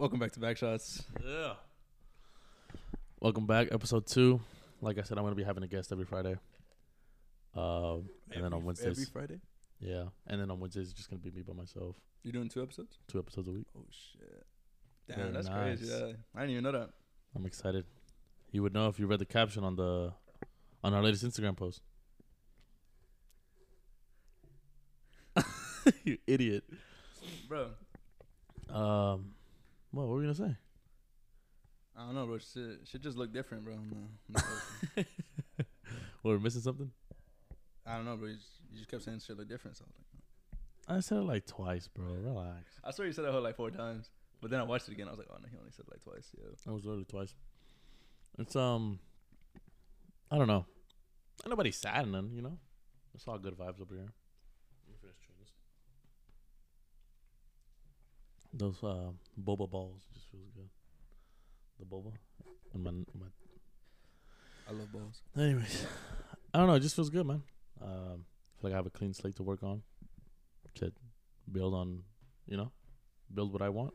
Welcome back to Backshots. Yeah. Welcome back, episode two. Like I said, I'm gonna be having a guest every Friday. Um, and then on Wednesdays, Every Friday? yeah, and then on Wednesdays, it's just gonna be me by myself, You're doing two episodes? two episodes a week. Oh, shit. Damn, Very that's nice. crazy. Yeah. I didn't even know that. I'm excited. You would know if you read the caption on the on our latest Instagram post. you idiot. Bro, Um, what were we gonna say? I don't know, bro. Shit, shit just look different, bro. on the- on the post. Were missing something? I don't know, bro. You just, you just kept saying shit look different. So I was like, I said it like twice, bro. Relax. I swear you said that whole like four times. But then I watched it again. I was like, oh, no, he only said it like twice. Yeah. it was literally twice. It's um, I don't know. Nobody's nobody sad and then you know. It's all good vibes over here. Let me finish chewing this. Those uh, boba balls just feels good. The boba and my my. I love balls. Anyways, I don't know. It just feels good, man. Um, I feel like I have a clean slate to work on. To build on, you know, build what I want.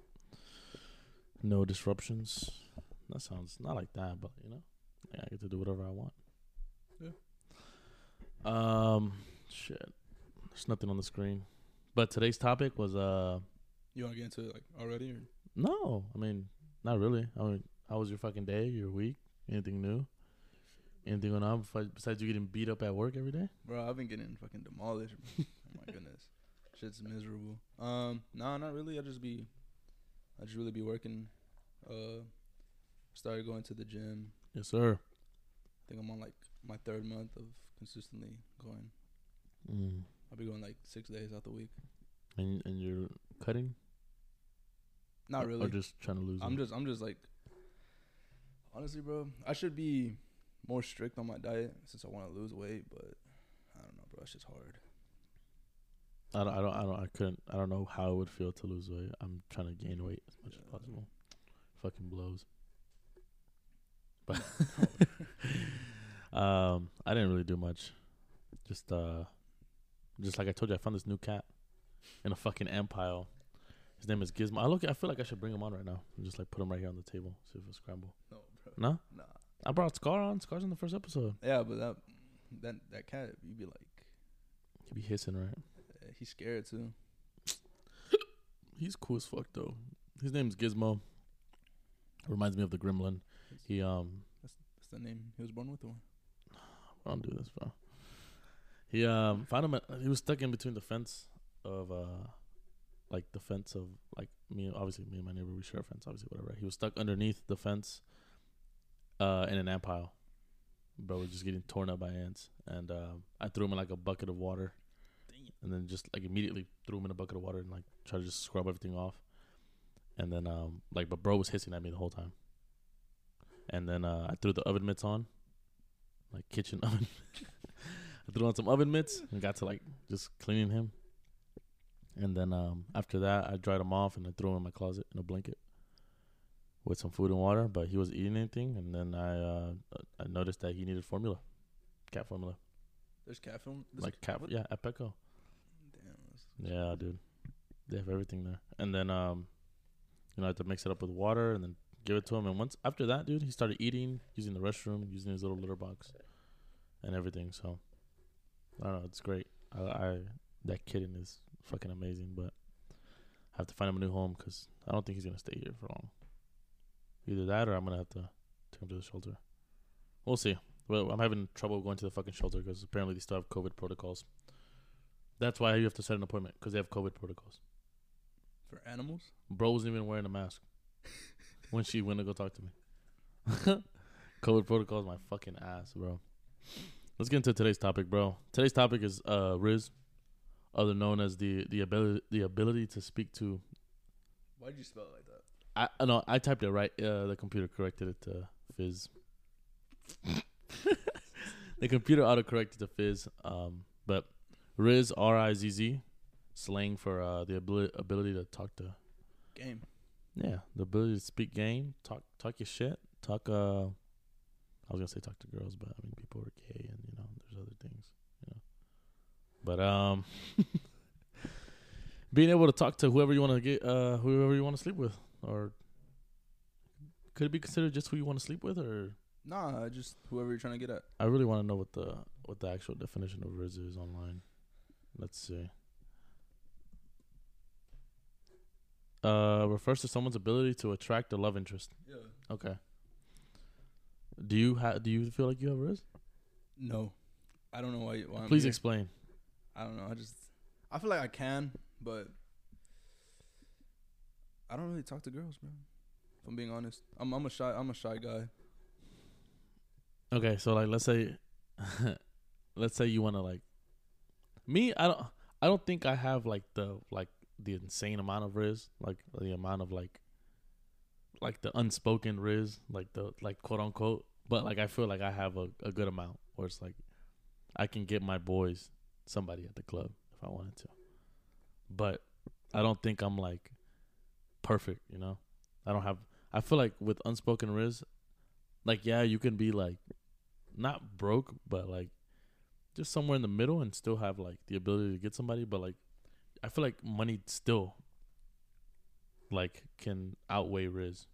No disruptions. That sounds not like that, but you know, yeah, I get to do whatever I want. Yeah. Um, shit. There's nothing on the screen, but today's topic was uh, You want to get into it like already? Or? no, I mean, not really. I mean, how was your fucking day? Your week? Anything new? Anything going on besides- besides you getting beat up at work every day? Bro, I've been getting fucking demolished. oh my goodness, shit's miserable. Um, no, not really. I just be, I just really be working. Uh, started going to the gym. Yes, sir. I think I'm on like my third month of consistently going. Mm. I'll be going like six days out the week. And and you're cutting? Not really. Or just trying to lose? I'm just, I'm just like, honestly, bro. I should be more strict on my diet since I want to lose weight, but I don't know, bro. It's just hard. I don't. I don't. I don't. I couldn't. I don't know how it would feel to lose weight. I'm trying to gain weight as much as possible. Fucking blows. But um, I didn't really do much. Just uh, just like I told you, I found this new cat in a fucking ant pile. His name is Gizmo. I look. I feel like I should bring him on right now and just like put him right here on the table. See if it'll scramble. No, bro. No, Nah. I brought Scar on. Scar's in the first episode. Yeah, but that, that, that cat, you'd be like, He'd be hissing, right? he's scared too. He's cool as fuck though. His name's Gizmo. Reminds me of the Gremlin. He um That's the name he was born with, or I don't do this, bro. He um found him. At, he was stuck in between the fence of uh like the fence of like me. Obviously, me and my neighbor we share a fence. Obviously, whatever. He was stuck underneath the fence, uh, in an ant pile. Bro was just getting torn up by ants, and um I threw him in like a bucket of water, and then just like immediately threw him in a bucket of water and like tried to just scrub everything off, and then um like but bro was hissing at me the whole time, and then uh I threw the oven mitts on, like kitchen oven. I threw on some oven mitts and got to like just cleaning him. And then um, after that, I dried him off and I threw him in my closet in a blanket with some food and water. But he wasn't eating anything. And then I uh, I noticed that he needed formula, cat formula, there's cat film. There's like cat. what? Yeah, at Petco. Damn. Yeah, dude. They have everything there. And then um, you know, I had to mix it up with water and then give it to him. And once after that, dude, he started eating, using the restroom, using his little litter box, and everything. So I don't know. It's great. I, I that kitten is fucking amazing, but I have to find him a new home because I don't think he's gonna stay here for long. Either that, or I'm gonna have to take him to the shelter. We'll see. Well, I'm having trouble going to the fucking shelter because apparently they still have COVID protocols. That's why you have to set an appointment because they have COVID protocols. For animals? Bro wasn't even wearing a mask when she went to go talk to me. COVID protocols, my fucking ass, bro. Let's get into today's topic, bro. Today's topic is uh Rizz, other known as the the ability the ability to speak to. Why did you spell it like that? I no, I typed it right. Uh, the computer corrected it to Fizz. the computer autocorrected to Fizz. Um, but Rizz R I Z Z, slang for uh the ability ability to talk to Game. Yeah, the ability to speak game, talk talk your shit, talk. Uh, I was gonna say talk to girls, but I mean people are gay, and you know there's other things. But um, being able to talk to whoever you want to get, uh, whoever you want to sleep with, or could it be considered just who you want to sleep with, or Nah, just whoever you're trying to get at. I really want to know what the what the actual definition of Rizz is online. Let's see. Uh, refers to someone's ability to attract a love interest. Yeah. Okay. Do you? Do you feel like you have Rizz? No, I don't know why. why Please explain. I don't know. I just I feel like I can, but I don't really talk to girls, bro. If I'm being honest, I'm I'm a shy I'm a shy guy. Okay, so like let's say let's say you want to like me, I don't I don't think I have like the like the insane amount of rizz, like the amount of like like the unspoken rizz, like the like quote unquote, but like I feel like I have a, a good amount where it's like I can get my boys somebody at the club if I wanted to. But I don't think I'm like perfect, you know? I don't have I feel like with unspoken rizz, like yeah, you can be like not broke, but like just somewhere in the middle and still have like the ability to get somebody, but like I feel like money still like can outweigh rizz.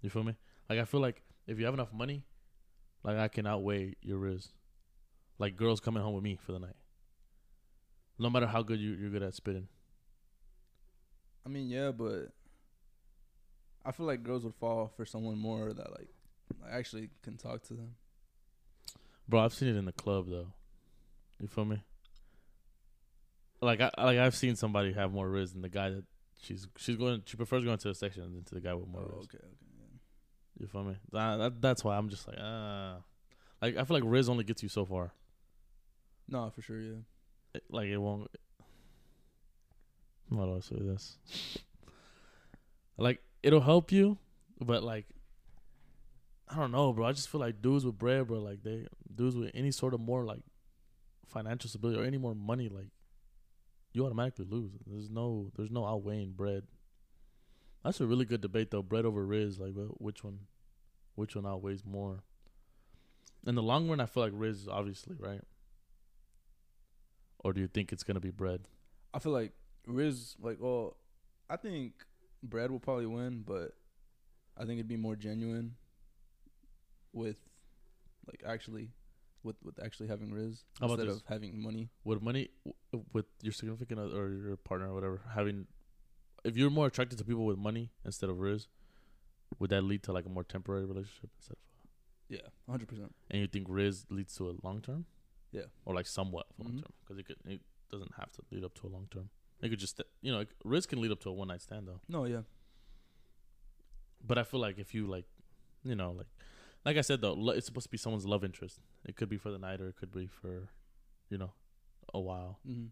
You feel me? Like I feel like if you have enough money, like I can outweigh your rizz. Like girls coming home with me for the night. No matter how good you you're good at spitting. I mean, yeah, but I feel like girls would fall for someone more that like actually can talk to them. Bro, I've seen it in the club though. You feel me? Like I like I've seen somebody have more rizz than the guy that she's she's going she prefers going to the section than to the guy with more Oh, rizz. okay, okay. Yeah. You feel me? That, that that's why I'm just like ah, like I feel like rizz only gets you so far. No, for sure, yeah. Like it won't. How do I say this? like it'll help you, but like I don't know, bro. I just feel like dudes with bread, bro. Like they dudes with any sort of more like financial stability or any more money, like you automatically lose. There's no there's no outweighing bread. That's a really good debate though. Bread over Rizz, like which one, which one outweighs more? In the long run, I feel like Rizz, obviously, right? Or do you think it's gonna be bread? I feel like Rizz, like, well, I think Brad will probably win, but I think it'd be more genuine with, like, actually, with with actually having Rizz How about instead this? of having money. Would money w- with your significant other or your partner or whatever having, if you're more attracted to people with money instead of Rizz, would that lead to like a more temporary relationship instead of? Yeah, hundred percent. And you think Rizz leads to a long term? Yeah. Or like somewhat long Mhm. term because it could it doesn't have to lead up to a long term. It could just you know like, Rizz can lead up to a one night stand though. No, yeah, But I feel like if you like, you know, like, like I said though, lo- it's supposed to be someone's love interest. It could be for the night or it could be for, you know, a while. Mm-hmm.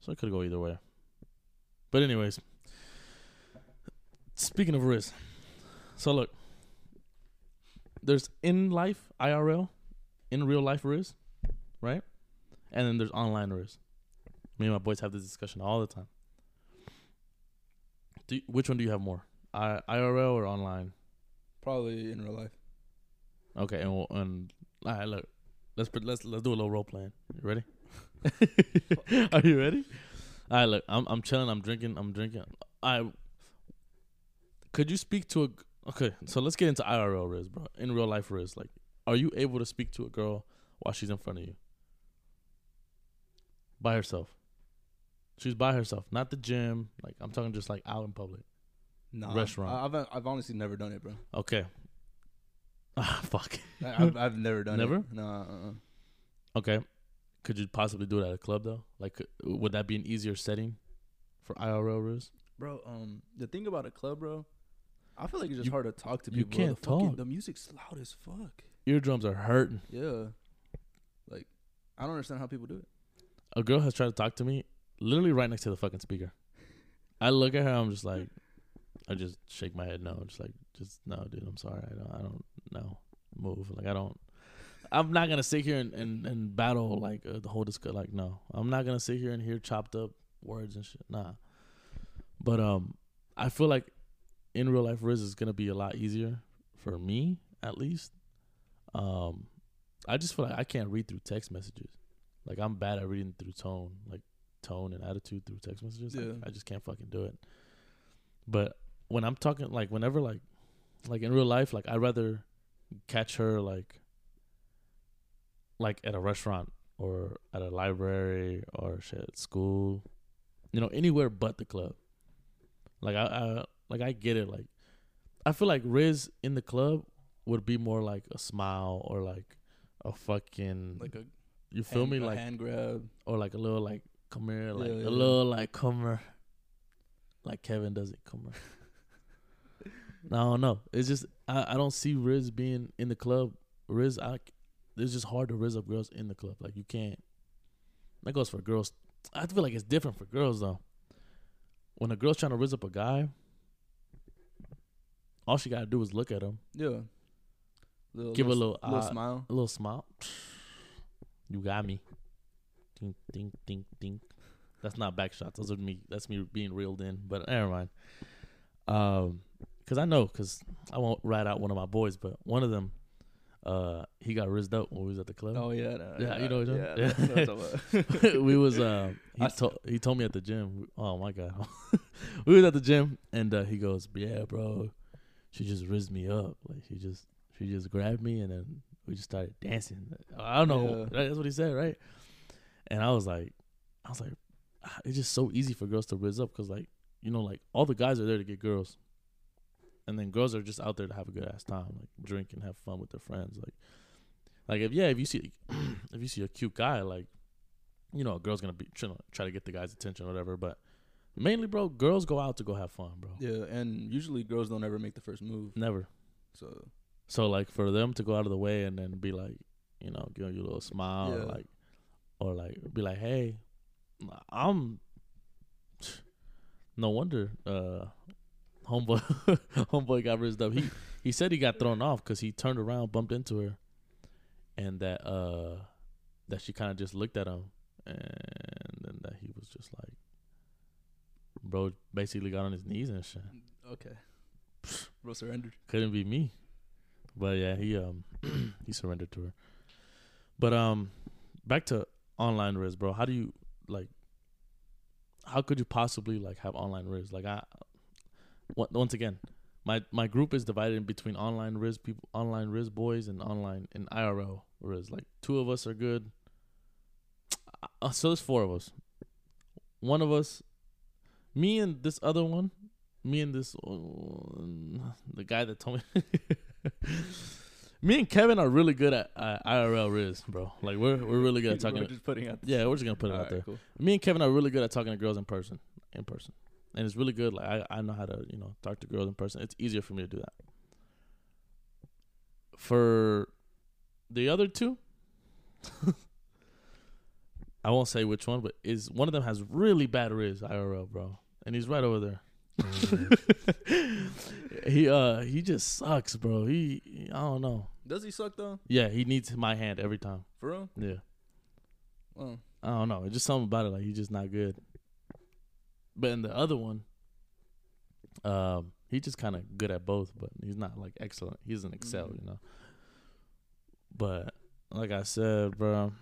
So it could go either way. But anyways, speaking of risk, so look, there's in life IRL, in real life Rizz, right? And then there's online Rizz. Me and my boys have this discussion all the time. Do you- which one do you have more, I, IRL or online? probably in real life. Okay, and we'll, and all right, look, let's put, let's let's do a little role playing. You ready? Are you ready? All right, look, I'm I'm chilling. I'm drinking. I'm drinking. I could you speak to a okay? So let's get into IRL Rizz, bro. In real life, Rizz, like, are you able to speak to a girl while she's in front of you by herself? She's by herself, not the gym. Like I'm talking just like out in public. Nah, Restaurant. I, I've I've honestly never done it, bro. Okay. Ah, fuck. I, I've I've never done Never? it. Nah, uh-uh. Okay. Could you possibly do it at a club though? Like, would that be an easier setting for IRL Rizz? bro. Um, the thing about a club, bro, I feel like it's just You- hard to talk to you people. can't the fucking- talk. The music's loud as fuck. Eardrums are hurting. Yeah, like I don't understand how people do it. A girl has tried to talk to me, literally right next to the fucking speaker. I look at her, I'm just like, I just shake my head no, just like, just no, dude. I'm sorry, I don't, I don't know, move. Like I don't. I'm not gonna sit here and and, and battle like uh, the whole discuss. Like no, I'm not gonna sit here and hear chopped up words and shit. Nah. But um, I feel like in real life, Rizz is gonna be a lot easier for me at least. Um, I just feel like I can't read through text messages. Like I'm bad at reading through tone, like tone and attitude through text messages. Like, Yeah. I just can't fucking do it. But when I'm talking, like whenever like like in real life, like I'd rather catch her like like at a restaurant or at a library or shit at school, you know, anywhere but the club. Like I, I like I get it. Like I feel like Rizz in the club would be more like a smile or like a fucking Like a you feel hand, me a like hand grab. or like a little like come here like Yeah, a yeah. little like come here like Kevin does it come here. no, I don't know. It's just I, I don't see Rizz being in the club. Rizz, I it's just hard to rizz up girls in the club. Like you can't. That goes for girls. I feel like it's different for girls though. When a girl's trying to rizz up a guy, all she gotta do is look at him, Yeah. Little, give a little, little little eye- smile. a little smile. You got me. Ding ding ding ding. That's not back shots. Those are me. That's me being reeled in. But never mind. Um, cause I know, cause I won't rat out one of my boys, but one of them, uh, he got rizzed up when we was at the club. Oh yeah, no, Yeah, you know what I'm yeah, saying? that's what I'm talking about. we was uh, he told he told me at the gym. Oh my god, we was at the gym and uh, he goes, "Yeah, bro, she just rizzed me up. Like she just she just grabbed me and then we just started dancing. I don't know. Yeah. That's what he said, right? And I was like, I was like, ah, it's just so easy for girls to rizz up because like you know like all the guys are there to get girls, and then girls are just out there to have a good ass time, like drink and have fun with their friends, like. Like if yeah, if you see if you see a cute guy, like you know, a girl's gonna be trying to try to get the guy's attention or whatever. But mainly, bro, girls go out to go have fun, bro. yeah, and usually girls don't ever make the first move. Never. So So like for them to go out of the way and then be like, you know, give you a little smile, or like, or like be like, hey, I'm. No wonder, uh, homeboy, homeboy got rizzed up. He he said he got thrown off because he turned around, bumped into her, and that uh, that she kind of just looked at him, and then that he was just like, bro, basically got on his knees and shit okay, bro surrendered. couldn't be me. But yeah, he um he surrendered to her. But um back to online rizz, bro. How do you like how could you possibly like have online rizz? Like I once again, my my group is divided in between online rizz people, online rizz boys and online and IRL rizz. Like two of us are good. Uh, so there's four of us. One of us me and this other one me and this uh, the guy that told me me and Kevin are really good at uh, IRL Rizz, bro. Like we're we're really good at talking. We're To, just putting out. yeah, we're just gonna put it out Alright, there. Cool. Me and Kevin are really good at talking to girls in person, in person, and it's really good. Like I I know how to you know talk to girls in person. It's easier for me to do that. For the other two, I won't say which one, but is one of them has really bad Rizz IRL, bro, and he's right over there. he uh he just sucks, bro. He I don't know. Does he suck though? Yeah, he needs my hand every time. For real? Yeah. Well, I don't know. It's just something about it. Like he's just not good. But in the other one, um, he's just kind of good at both, but he's not like excellent. He doesn't excel, Mhm. you know. But like I said, bro,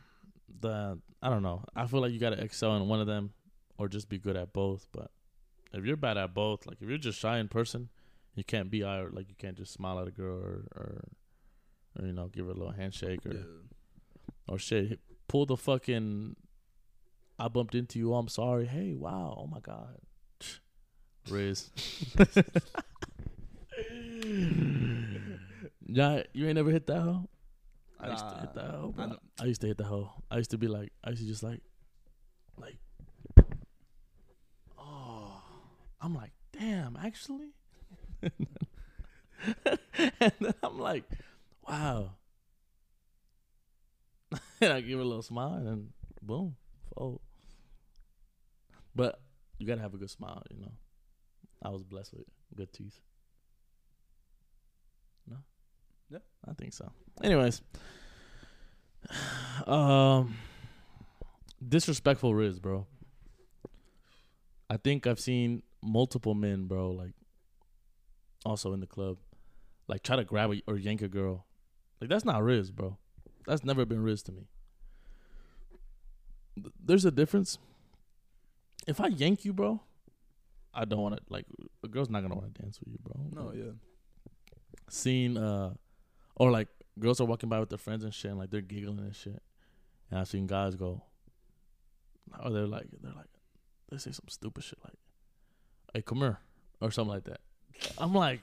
the I don't know. I feel like you gotta excel in one of them, or just be good at both. But if you're bad at both, like if you're just shy in person, you can't be eye like you can't just smile at a girl or or, or you know give her a little handshake or yeah. or shit. Pull the fucking. I bumped into you. I'm sorry. Hey, wow. Oh my god. Rizz. yeah, you ain't never hit that hoe. I used to hit that hoe. I I used to hit the hoe. I used to be like. I used to just like, like. Oh, I'm like, damn. Actually. and then I'm like, wow. and I give her a little smile, and then boom, fold. But you gotta have a good smile, you know. I was blessed with good teeth. No. Yeah. I think so. Anyways, um, disrespectful Rizz, bro. I think I've seen multiple men, bro, like also in the club, like try to grab a, or yank a girl. Like that's not Rizz, bro. That's never been Rizz to me. There's a difference. If I yank you, bro, I don't want to. Like a girl's not gonna want to dance with you, bro. No, yeah. seen uh, or like girls are walking by with their friends and shit, and like they're giggling and shit, and I've seen guys go, or they're like, they're like, they say some stupid shit like, "Hey, come here," or something like that. I'm like,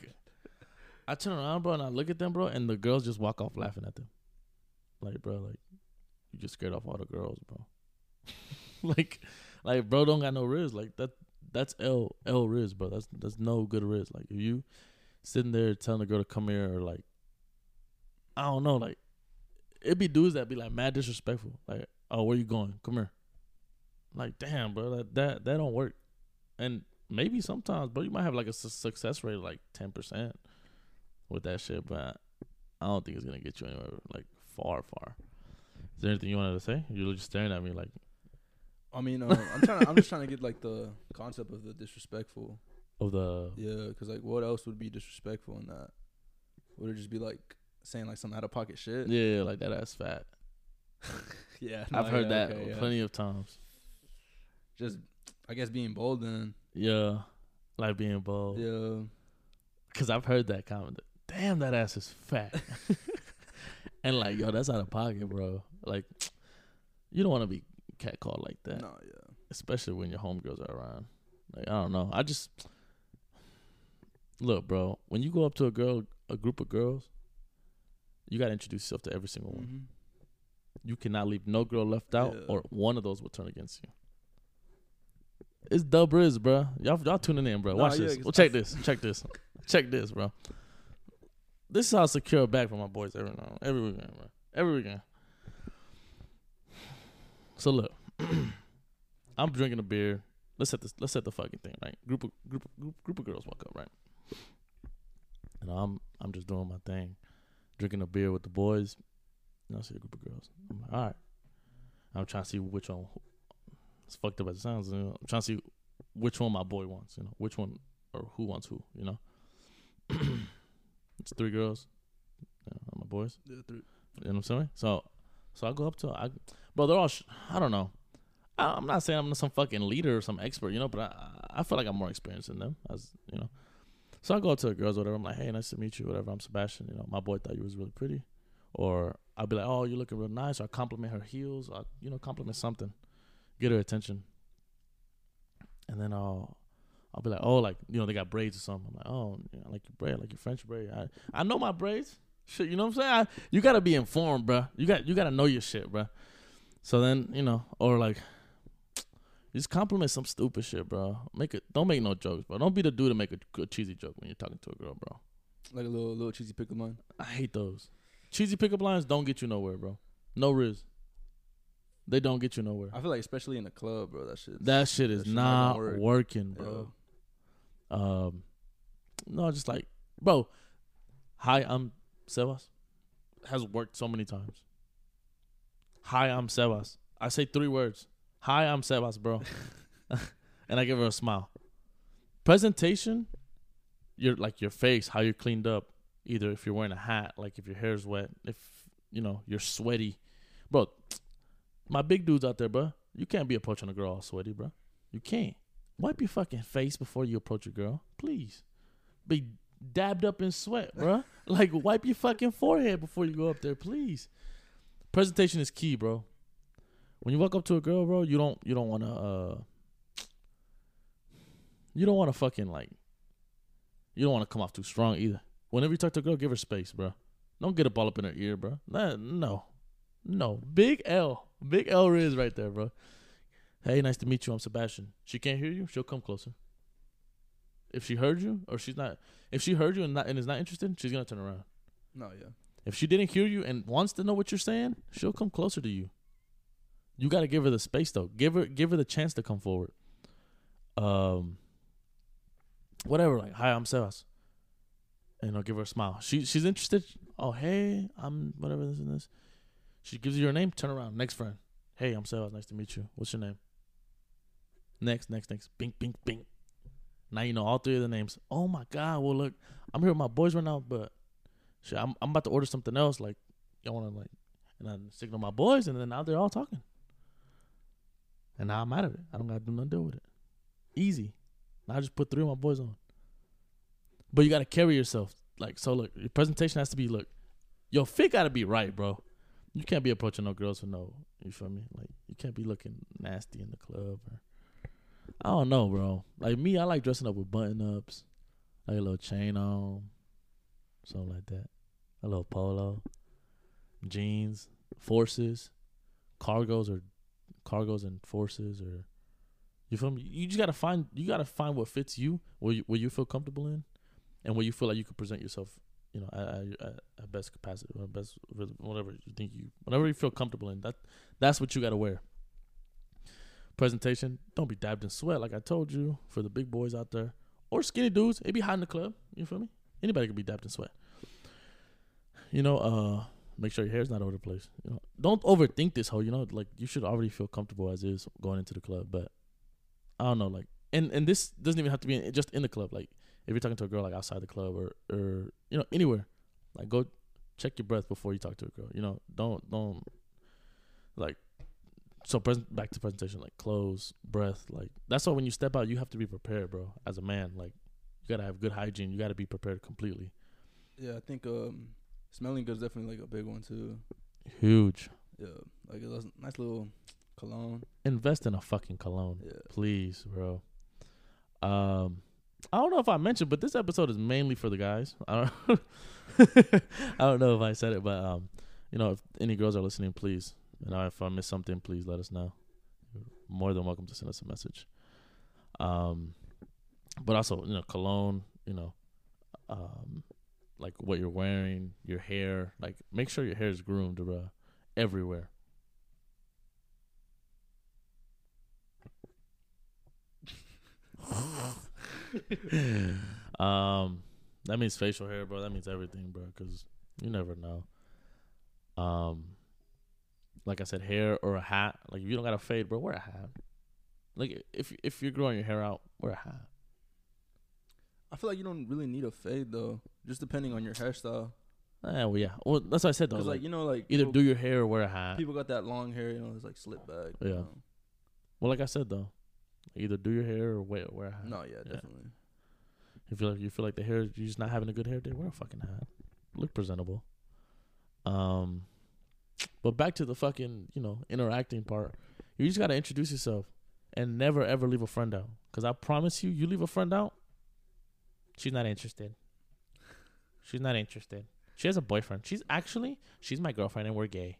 I turn around, bro, and I look at them, bro, and the girls just walk off laughing at them. Like, bro, like, you just scared off all the girls, bro. like, like, bro, don't got no rizz. Like that, that's L L rizz, bro. That's that's no good rizz. Like, if you sitting there telling the girl to come here, or like, I don't know, like, it be dudes that be like mad disrespectful. Like, oh, where you going? Come here. Like, damn, bro, that that that don't work. And maybe sometimes, but you might have like a su- success rate of like ten percent with that shit, but I don't think it's gonna get you anywhere like far, far. Is there anything you wanted to say? You're just staring at me like, I mean, uh, I'm trying. To, I'm just trying to get like the concept of the disrespectful. of the Yeah, because like, what else would be disrespectful in that? Would it just be like saying like some out of pocket shit? yeah, like that ass fat. yeah. I've heard yeah, that okay, yeah. plenty of times. Just, I guess being bold then. Yeah, like being bold. Yeah. Cause I've heard that comment. Damn, that ass is fat. and like, yo, that's out of pocket, bro. Like, you don't want to be catcalled like that, No, yeah. especially when your homegirls are around. Like, I don't know. I just look, bro. When you go up to a girl, a group of girls, you gotta introduce yourself to every single one. Mhm. You cannot leave no girl left out, Yeah. or one of those will turn against you. It's dub rizz, bro. Y'all, y'all tuning in, bro. Nah, Watch yeah, this. Well, check this. Check this. check this, bro. This is how I secure a bag for my boys every now, every weekend, bro. Every weekend. So look, I'm drinking a beer. Let's set this. Let's set the fucking thing right. Group of group of, group, group of girls walk up, right? And I'm I'm just doing my thing, drinking a beer with the boys. And I see a group of girls. I'm like, all right. I'm trying to see which one. It's fucked up as it sounds. You know? I'm trying to see which one my boy wants. You know, which one or who wants who. You know, it's three girls. Know, my boys. Yeah, three. You know what I'm saying? So, so I go up to, I, bro, they're all, sh- I don't know. I, I'm not saying I'm some fucking leader or some expert, you know, but I, I feel like I'm more experienced than them, as you know. So I go up to the girls, whatever. I'm like, hey, nice to meet you, whatever. I'm Sebastian. You know, my boy thought you was really pretty, or I'll be like, oh, you're looking real nice, or I compliment her heels, or you know, compliment something, get her attention. And then I'll, I'll be like, oh, like you know, they got braids or something. I'm like, oh, yeah, I like your braid, I like your French braid. I, I know my braids. Shit, you know what I'm saying? I, you gotta be informed, bro. You got you gotta know your shit, bro. So then you know, or like, just compliment some stupid shit, bro. Make it. Don't make no jokes, bro. Don't be the dude to make a, a cheesy joke when you're talking to a girl, bro. Like a little little cheesy pickup line. I hate those. Cheesy pickup lines don't get you nowhere, bro. No rizz. They don't get you nowhere. I feel like especially in the club, bro. That shit. That shit is that shit not work. working, bro. Um, no, just like, bro. Hi, I'm Sebas. Has worked so many times. Hi, I'm Sebas. I say three words. Hi, I'm Sebas, bro. and I give her a smile. Presentation, your like your face, how you're cleaned up. Either if you're wearing a hat, like if your hair's wet, if you know you're sweaty. My big dudes out there, bro. You can't be approaching a girl all sweaty, bro. You can't. Wipe your fucking face before you approach a girl, please. Be dabbed up in sweat, bro. like wipe your fucking forehead before you go up there, please. Presentation is key, bro. When you walk up to a girl, bro, you don't you don't want to uh you don't want to fucking like you don't want to come off too strong either. Whenever you talk to a girl, give her space, bro. Don't get a ball up in her ear, bro. Nah, no. No. Big L. Big L Rizz right there, bro. Hey, nice to meet you. I'm Sebastian. She can't hear you, she'll come closer. If she heard you or she's not if she heard you and not and is not interested, she's gonna turn around. No, yeah. If she didn't hear you and wants to know what you're saying, she'll come closer to you. You got to give her the space though. Give her give her the chance to come forward. Um whatever like, "Hi, I'm Sebas." And I'll give her a smile. She she's interested. Oh, hey, I'm whatever this and this. She gives you your name, turn around. Next friend. Hey, I'm Sebas. Nice to meet you. What's your name? Next, next, next. Bing, bing, bing. Now you know all three of the names. Oh my god. Well, look, I'm here with my boys right now, but shit, I'm I'm about to order something else. Like, y'all want to like, and I signal my boys, and then now they're all talking. And now I'm out of it. I don't gotta do nothing to do with it. Easy. Now I just put three of my boys on. But you gotta carry yourself. like so. Look, your presentation has to be look. Your fit got to be right, bro. You can't be approaching no girls with no. You feel me? Like you can't be looking nasty in the club or. I don't know, bro. Like me, I like dressing up with button ups, like a little chain on, something like that, a little polo, jeans, forces, cargos or cargos and forces or you feel me? You just gotta find you gotta find what fits you, where you where you feel comfortable in, and where you feel like you could present yourself, you know, at, at, best capacity or best whatever you think you whatever you feel comfortable in. That that's what you gotta wear. Presentation, don't be dabbed in sweat like I told you for the big boys out there or skinny dudes. It be hot in the club. You feel me? Anybody can be dabbed in sweat. You know, uh, make sure your hair's not over the place. You know, don't overthink this whole. You know, like you should already feel comfortable as is going into the club. But I don't know, like, and and this doesn't even have to be in, just in the club. Like, if you're talking to a girl like outside the club or or you know anywhere, like go check your breath before you talk to a girl. You know, don't don't like. So present back to presentation, like clothes, breath, like that's why when you step out, you have to be prepared, bro. As a man, like you gotta have good hygiene. You gotta be prepared completely. Yeah, I think um, smelling good is definitely like a big one too. Huge. Yeah, like a nice little cologne. Invest in a fucking cologne, Yeah. please, bro. Um, I don't know if I mentioned, but this episode is mainly for the guys. I don't, I don't know if I said it, but um, you know, if any girls are listening, please, you know, if I miss something, please let us know. More than welcome to send us a message. Um, but also, you know, cologne, you know, um, like what you're wearing, your hair, like make sure your hair is groomed, bro, everywhere. um, that means facial hair, bro. That means everything, bro. Because you never know. Um, like I said, hair or a hat. Like if you don't got a fade, bro, wear a hat. Like if if you're growing your hair out, wear a hat. I feel like you don't really need a fade though, just depending on your hairstyle. Eh, well, yeah. Well, that's what I said though. Like, Like, you know, like either people, do your hair or wear a hat. people got that long hair, you know, it's like slip back. you Yeah. know. Well, like I said though, either do your hair or wear wear a hat. No, yeah, Yeah. definitely. If you like, you feel like the hair, you're just not having a good hair day, wear a fucking hat. Look presentable. Um, but back to the fucking, you know, interacting part. You just gotta introduce yourself, and never ever leave a friend out. Cause I promise you, you leave a friend out, she's not interested. She's not interested. She has a boyfriend. She's actually she's my girlfriend, and we're gay.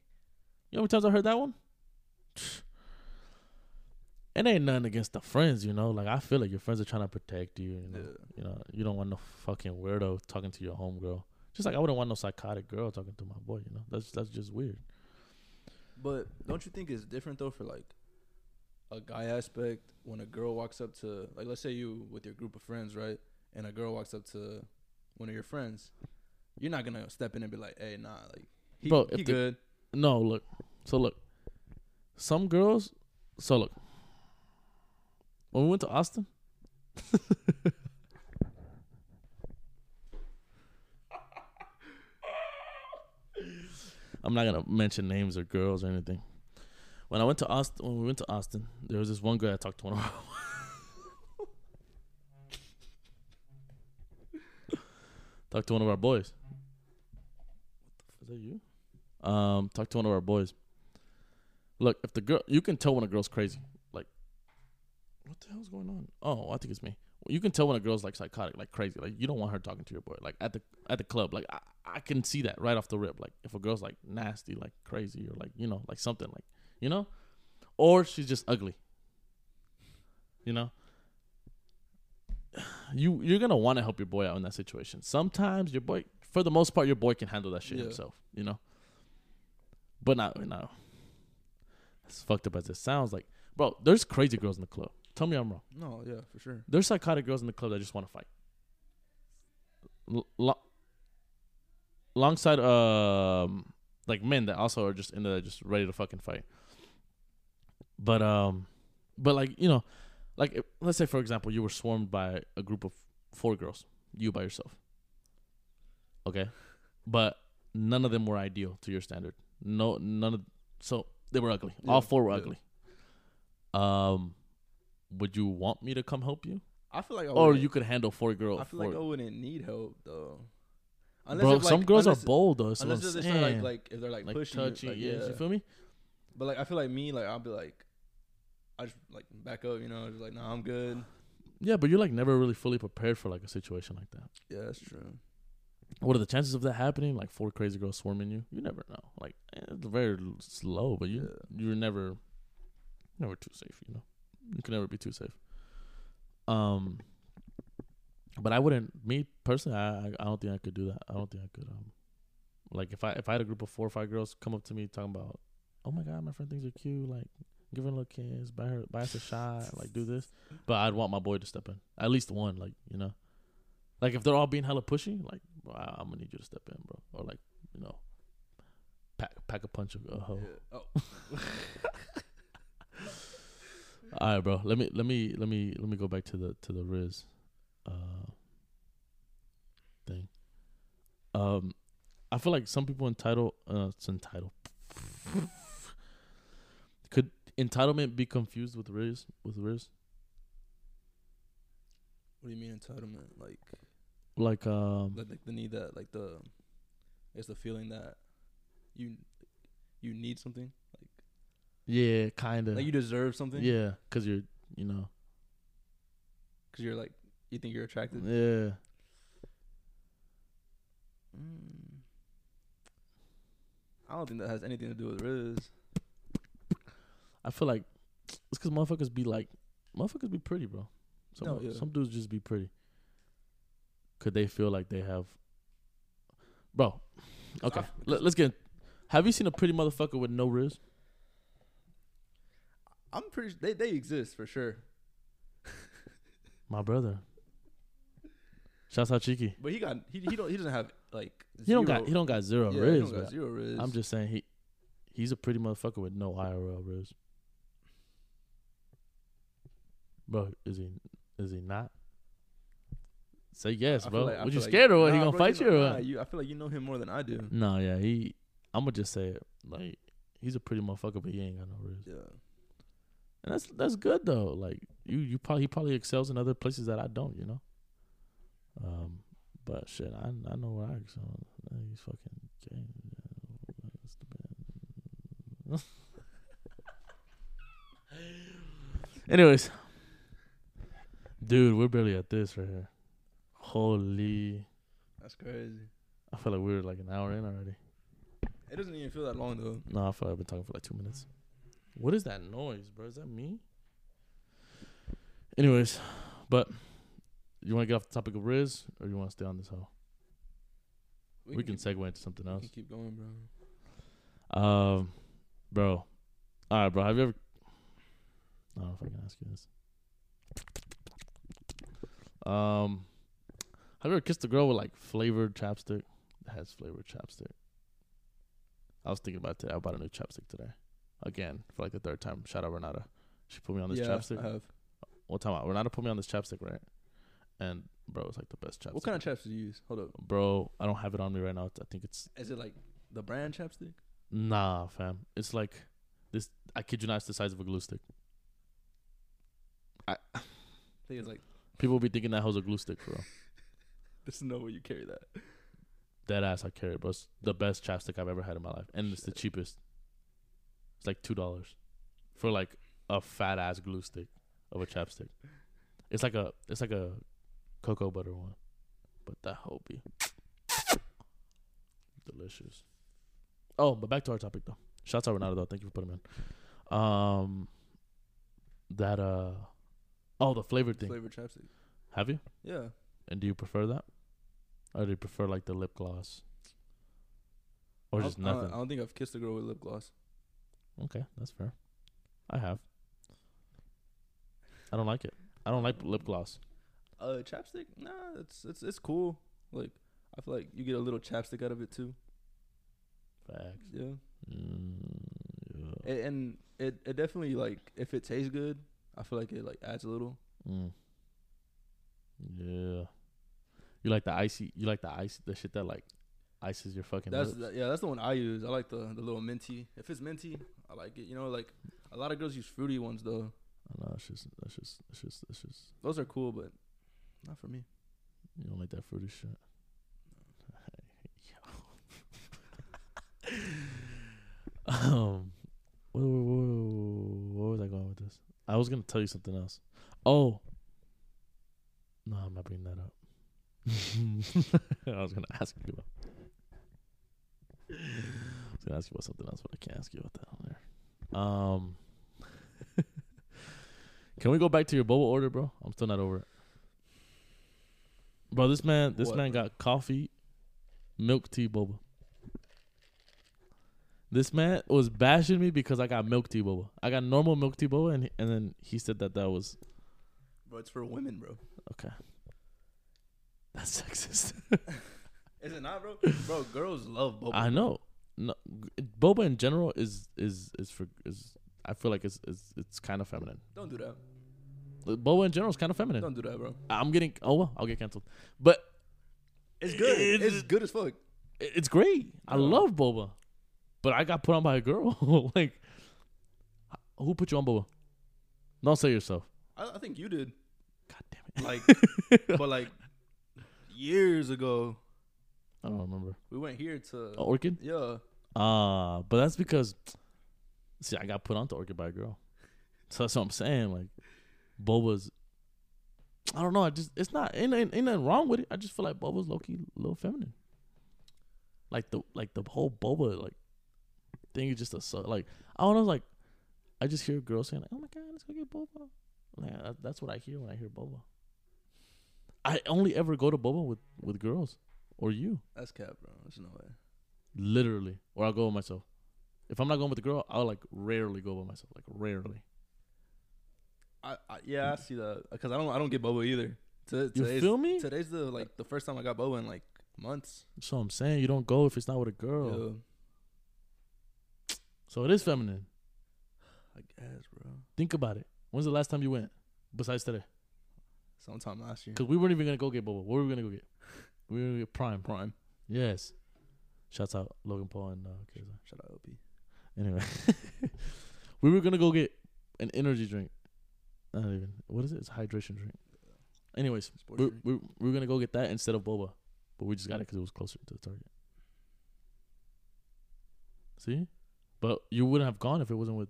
You know how many times I heard that one? It ain't nothing against the friends, you know. Like I feel like your friends are trying to protect you. You know, Yeah. you know, you don't want no fucking weirdo talking to your homegirl. Just like I wouldn't want no psychotic girl talking to my boy. You know, that's that's just weird. But don't you think it's different though for like a guy aspect when a girl walks up to like let's say you with your group of friends, right? And a girl walks up to one of your friends. You're not gonna step in and be like, "Hey, nah, like he, Bro, he the- good." No, look. So look, some girls. So look, when we went to Austin. I'm not gonna mention names or girls or anything. When I went to Austin, when we went to Austin, there was this one girl I talked to one of our talked to one of our boys. Is that you? Um, talk to one of our boys. Look, if the girl, you can tell when a girl's crazy. What the hell's going on? Oh, I think it's me. You can tell when a girl's like psychotic, like crazy. Like you don't want her talking to your boy. Like at the at the club, like I, I can see that right off the rip. Like if a girl's like nasty, like crazy, or like you know, like something like you know, or she's just ugly. You know. You you're gonna want to help your boy out in that situation. Sometimes your boy, for the most part, your boy can handle that shit Yeah. himself. You know. But not no. As fucked up as it sounds, like bro, there's crazy girls in the club. Tell me I'm wrong. No, yeah, for sure. There's psychotic girls in the club that just want to fight. L- lo- alongside um like men that also are just in there just ready to fucking fight. But um but like, you know, like if, let's say for example you were swarmed by a group of four girls, you by yourself. Okay? But none of them were ideal to your standard. No none of so they were ugly. Yeah, All four were yeah. ugly. Um would you want me to come help you? I feel like I Or you could handle four girls. I feel four, like I wouldn't need help though. Unless bro, if, like, some girls are bold though. So Unless I'm they start like like if they're like, like pushing, you, like, yeah. yeah. You feel me? But like I feel like me, like I'll be like, I just like back up, you know, just like nah, I'm good. Yeah, but you're like never really fully prepared for like a situation like that. Yeah, that's true. What are the chances of that happening? Like four crazy girls swarming you? You never know. Like eh, it's very slow, but you Yeah. you're never never too safe. You know, you can never be too safe. Um, but I wouldn't. Me personally, I I- don't think I could do that. I don't think I could. Um, like if I if I had a group of four or five girls come up to me talking about, oh my god, my friend thinks you're cute, like give her a little kiss, buy her buy us a shot, like do this. But I'd want my boy to step in, at least one, like you know, like if they're all being hella pushy, like bro, I, I'm gonna need you to step in, bro, or like you know, pack pack a punch of a hoe. Yeah. Oh, All right, bro. Let me let me let me let me go back to the to the Rizz uh thing. Um I feel like some people entitle uh it's entitled could entitlement be confused with Rizz with Rizz? what do you mean entitlement? Like, Like um like, like the need that, like the, it's the feeling that you, you need something, yeah, kind of. like you deserve something. yeah, cuz you're, you know. Because you're like, you think you're attracted. Yeah. Mm. I don't think that has anything to do with Rizz. I feel like it's cuz motherfuckers be like motherfuckers be pretty, bro. Some No, yeah. some dudes just be pretty. Could they feel like they have Bro, okay. I- Let, let's get Have you seen a pretty motherfucker with no rizz? I'm pretty. They they exist for sure. My brother. Shouts out Cheeky. But he got he he don't he doesn't have like He don't zero- got he don't got zero yeah, don't got zero rizz. I'm just saying he he's a pretty motherfucker with no IRL rizz. Bro, is he is he not? Say yes, I bro. like- What you like- scared or what? he gonna bro, fight you know- or nah, what? you, I feel like you know him more than I do. No, yeah, he. I'm gonna just say it. Like he's a pretty motherfucker, but he ain't got no rizz. Yeah. And that's that's good though. Like you, you probably he probably excels in other places that I don't. You know. Um, but shit, I I know where I excel. He's fucking gay. That's the bad. Anyways, dude, we're barely at this right here. Holy, That's crazy. I feel like we were like an hour in already. It doesn't even feel that long though. No, I feel like I've been talking for like two minutes. What is that noise, bro? Is that me? Anyways, but you want to get off the topic of Rizz, or you want to stay on this hoe? We, can, keep, segue into something else. can keep going, bro. Um, bro, all right, bro. Have you ever? I don't know if I can ask you this. Um, have you ever kissed a girl with like flavored chapstick? That has flavored chapstick. I was thinking about today. I bought a new chapstick today. Again, for like the third time. Shout out Renata. She put me on this yeah, chapstick. I have. One time, out. Renata put me on this chapstick, right? And bro, it's like the best chapstick. What kind of chapstick do you use? Hold up. Bro, I don't have it on me right now. I think it's Is it like the brand chapstick? nah, fam. It's like this. I kid you not, it's the size of a glue stick. I think it's like People be thinking that hoe's a glue stick, bro. there's no way you carry that. Dead ass, I carry it, bro. It's the best chapstick I've ever had in my life, and it's the cheapest. It's like two dollars for like a fat ass glue stick of a chapstick. It's like a it's like a cocoa butter one, but that hoe be delicious. Oh, but back to our topic though. Shouts out Renato though. Thank you for putting me on. Um, that uh, oh the flavored thing. Flavored chapstick. Have you? Yeah. And do you prefer that, or do you prefer like the lip gloss, or I just don't- I don't- nothing? I don't think I've kissed a girl with lip gloss. Okay, that's fair. I have. I don't like it. I don't like lip gloss. Uh, chapstick? Nah, it's it's it's cool. Like I feel like you get a little chapstick out of it too. Facts. Yeah. Mm, yeah. A- and it it definitely like if it tastes good, I feel like it like adds a little. Mm. Yeah. You like the icy? You like the icy? The shit that like ices your fucking That's lips? that, yeah, that's the one I use. I like the the little minty. If it's minty, I like it. You know, like a lot of girls use fruity ones though. I know. It's just. That's just. That's just. That's just. Those are cool, but not for me. You don't like that fruity shit. um, whoa, whoa, whoa, where was I going with this? I was gonna tell you something else. Oh, no, I'm not bringing that up. I was gonna ask you. About, gonna ask you about something else, but I can't ask you about that on there. Um, can we go back to your boba order, bro? I'm still not over it. Bro, this man, this What, man got coffee, milk tea boba. This man was bashing me because I got milk tea boba. I got normal milk tea boba, and and then he said that that was Bro, it's for women, bro. okay. That's sexist. Is it not, bro? bro, girls love boba. I know. No, boba in general is is is for is. I feel like it's it's, it's kind of feminine. Don't do that. Uh, boba in general is kind of feminine. Don't do that, bro. I'm getting. Oh well, I'll get canceled. But It's good. It's- It's good as fuck. it's great. I Yeah. love boba, but I got put on by a girl. like, who put you on boba? Don't say yourself. I, I think you did. God damn it. Like, but like years ago, I don't remember. we went here to. A orchid. Yeah. Uh but that's because see, I got put onto orchid by a girl. So that's what I'm saying. Like Boba's I don't know, I just it's not ain't, ain't, ain't nothing wrong with it. I just feel like Boba's low key a little feminine. Like the like the whole Boba like thing is just a so like I don't know like I just hear girls saying like, Oh my god, let's go get Boba. Like, that, that's what I hear when I hear Boba. I only ever go to Boba with, with girls or you. That's cap, bro. There's no way. Literally. Or I'll go with myself. If I'm not going with the girl, I'll like rarely go by myself. Like rarely. I, I yeah, I see that because I don't I don't get boba either. To, You today's, feel me? Today's the like the first time I got boba in like months. So I'm saying you don't go if it's not with a girl. Yeah, So it is feminine. I guess, bro. Think about it. When's the last time you went? Besides today, Sometime last year. because we weren't even gonna go get boba. What were we gonna go get? We were gonna prime. Prime. Yes. Shouts out Logan Paul and uh. Shout out OP. Anyway, we were gonna go get an energy drink. Not even. What is it? It's a hydration drink. Anyways, Sports we drink. we we were gonna go get that instead of boba, but we just got it because it was closer to the target. See, but you wouldn't have gone if it wasn't with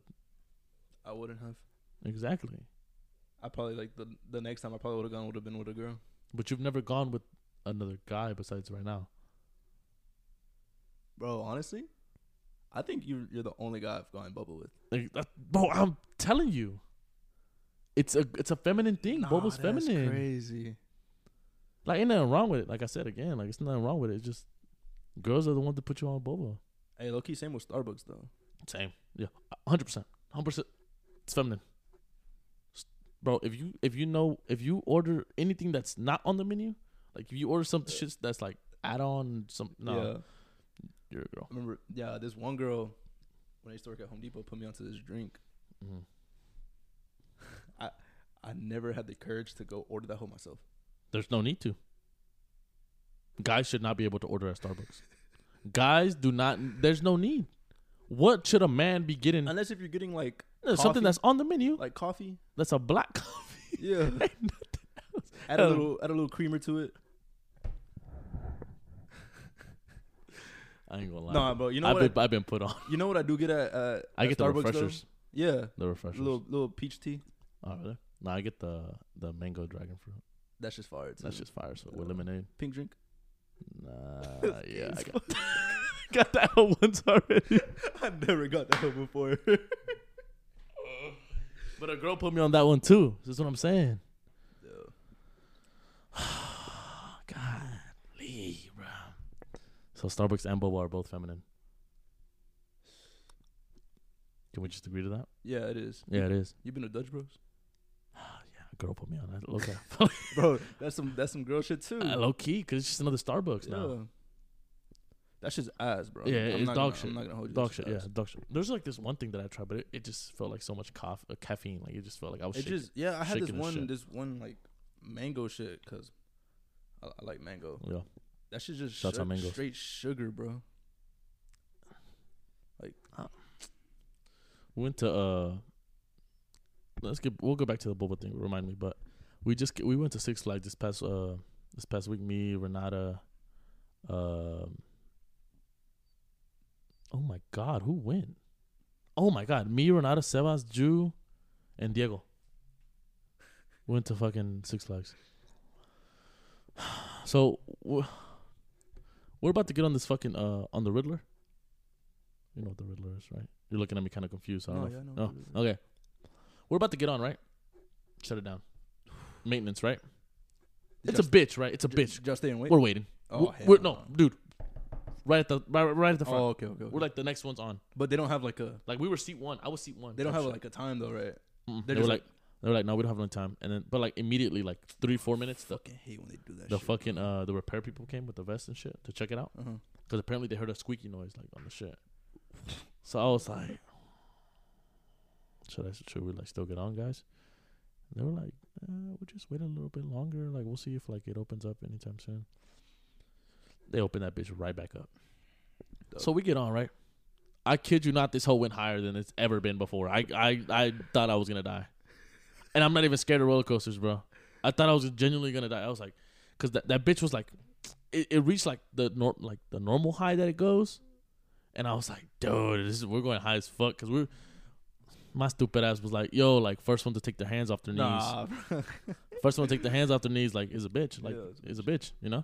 I wouldn't have. exactly. I probably like the the next time I probably would have gone would have been with a girl. But you've never gone with another guy besides right now. Bro, honestly, I think you you're the only guy I've gone bubble with. Like, that, bro, I'm telling you, it's a it's a feminine thing. Boba's that's feminine. Crazy. Like ain't nothing wrong with it. Like I said again, like it's nothing wrong with it. It's just girls are the ones that put you on boba. Hey, low key, same with Starbucks though. Same. Yeah. hundred percent. Hundred percent. It's feminine. Bro, if you if you know if you order anything that's not on the menu, like if you order some shit that's like add on some no, Yeah. you're a girl. I remember, yeah, this one girl when I used to work at Home Depot put me onto this drink. Mhm. I never had the courage to go order that home myself. There's no need to. Guys should not be able to order at Starbucks. Guys do not. There's no need. What should a man be getting? Unless if you're getting like coffee. something that's on the menu. like coffee. That's a black coffee. Yeah. add a little add a little creamer to it. I ain't gonna lie. Nah, bro. You know I've what? been, I've been put on. You know what I do get at uh, I at get the Starbucks, though? refreshers. Yeah, The refreshers. little little peach tea. oh really? No, I get the the mango dragon fruit. That's just fire. Too. That's just fire. So with Yeah. lemonade. pink drink. Nah, yeah, I got, got that one once already. I never got that one before. But a girl put me on that one too. This is what I'm saying. Yeah. God, Lee, bro. So Starbucks and Boba are both feminine. Can we just agree to that? yeah, it is. Yeah, it is. You been to Dutch Bros, Yeah, a girl put me on that. Low key, bro? That's some that's some girl shit too. uh, low key, cause it's just another Starbucks now. That's just ass, bro. Yeah, I'm it's dog gonna, shit. I'm not gonna hold you. Dog shit, just yeah, dog shit. There's like this one thing that I tried, but it, it just felt like so much coff- uh, caffeine. Like it just felt like I was It shaking. just yeah. I had this one shit. this one like mango shit because I, I like mango. yeah. That shit just Shouts out su- mangoes. straight sugar, bro. Like We went to uh let's get we'll go back to the boba thing, remind me, but we just we went to Six Flags this past uh this past week, me, Renata, um Oh my god, who went? Oh my god, me, Renata, Sebas, Jew, and Diego went to fucking Six Flags. So we're about to get on this fucking uh on the Riddler. You know what the Riddler is, right? You're looking at me kind of confused. I No, don't yeah, I know. know Oh, what the Riddler okay. We're about to get on, right? Shut it down. Maintenance, right? It's a bitch, right? It's a bitch. Just stay and wait. We're waiting. oh, we're, we're- no, dude. Right at the right, right at the front. Oh, okay, okay. okay. We're like the next one's on. but they don't have like a. Like we were seat one. I was seat one. They don't have shit. like a time though, right? Mm-mm. they're They just like, they were like, no, we don't have enough time. And then, but like immediately, like three, four minutes, the fucking hate when they do that. the shit. fucking uh the repair people came with the vest and shit to check it out Uh-huh. because apparently they heard a squeaky noise like on the shit. So I was like, should I should we like still get on, guys? And they were like, uh, we'll just wait a little bit longer. Like we'll see if like it opens up anytime soon. They open that bitch right back up. So we get on right. I kid you not, this hole went higher than it's ever been before. I I I thought I was gonna die, and I'm not even scared of roller coasters, bro. I thought I was genuinely gonna die. I was like, cause that that bitch was like, it, it reached like the nor- like the normal high that it goes, and I was like, dude, this is we're going high as fuck, cause we're. My stupid ass was like, yo, like first one to take their hands off their knees. Nah. First one to take their hands off their knees, like, is a bitch. Like, Yeah, is a bitch, you know?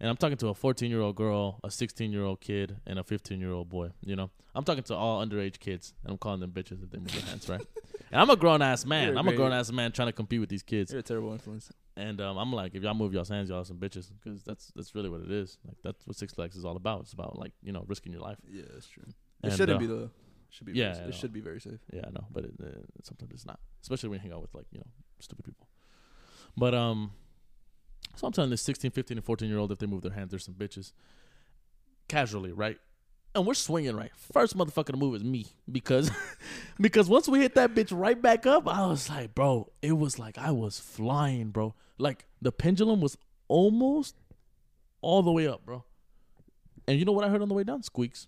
And I'm talking to a 14 year old girl, a 16 year old kid, and a 15 year old boy, you know? I'm talking to all underage kids, and I'm calling them bitches if they move their hands, right? And I'm a grown ass man. A I'm a grown ass man trying to compete with these kids. You're a terrible influence. And um, I'm like, if y'all move y'all's hands, y'all some bitches, because that's that's really what it is. Like that's what Six Flags is all about. It's about like you know risking your life. Yeah, that's true. And, it shouldn't uh, be though. Should be. yeah, it know. should be very safe. Yeah, I know, but it, uh, sometimes it's not, especially when you hang out with like you know stupid people. But um, so I'm telling this 16, 15, and 14 year old if they move their hands, there's some bitches. Casually, right? And we're swinging right. First motherfucker to move is me because because once we hit that bitch right back up, I was like, bro, it was like I was flying, bro. Like the pendulum was almost all the way up, bro. And you know what I heard on the way down? Squeaks.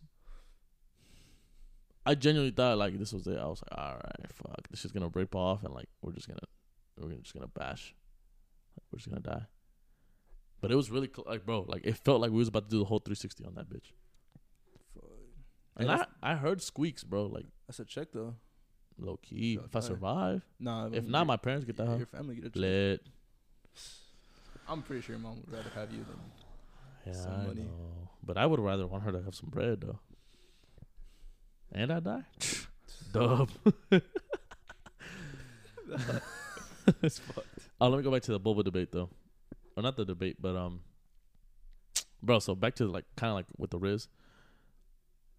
I genuinely thought like this was it. I was like, all right, fuck, this is gonna rip off, and like we're just gonna we're just gonna bash. We're just gonna die. But it was really cl- like, bro, like it felt like we was about to do the whole 360 on that bitch. Fuck. And I I heard squeaks, bro, like That's a check though. low key. If I survive, Nah. if not, my parents get that. your, Huh? your family get a check. Lit. I'm pretty sure your mom would rather have you than. Yeah, Some I money. know. But I would rather want her to have some bread though. And I die. Dub. It's fucked. Oh, let me go back to the Boba debate though, or not the debate, but um, bro. So back to like kind of like with the Rizz.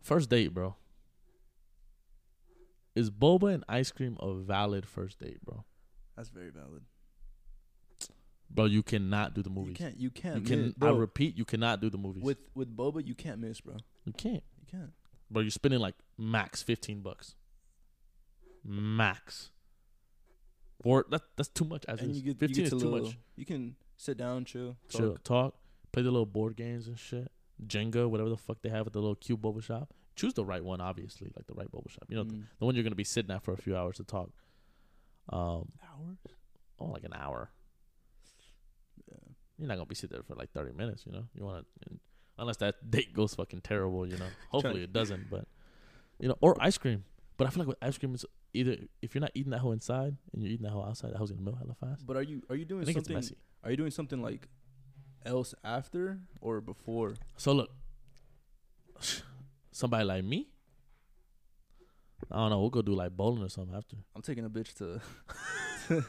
First date, bro. Is boba and ice cream a valid first date, bro? That's very valid. Bro, you cannot do the You movies. can't. You can't. You can. miss. I repeat, you cannot do the movies. with with boba, you can't miss, bro. you can't, You can't. bro. You're spending like max fifteen bucks. Max. Or that that's too much. As and is. you get fifteen you get is too little, much. You can sit down, chill, talk. chill, talk, play the little board games and shit. Jenga, whatever the fuck they have at the little cute bubble shop. Choose the right one, obviously, like the right bubble shop. You know, Mm. the one you're gonna be sitting at for a few hours to talk. Um, hours. oh, like an hour. Yeah. You're not gonna be sitting there for like thirty minutes. You know, you want to, unless that date goes fucking terrible. You know, hopefully it doesn't. But you know, or ice cream. But I feel like with ice cream, it's either if you're not eating that whole inside and you're eating that whole outside, that hole's gonna melt hella fast. But are you are you I doing think it's something? messy. Are you doing something like else after or before? So look, somebody like me, I don't know. We'll go do like bowling or something after. I'm taking a bitch to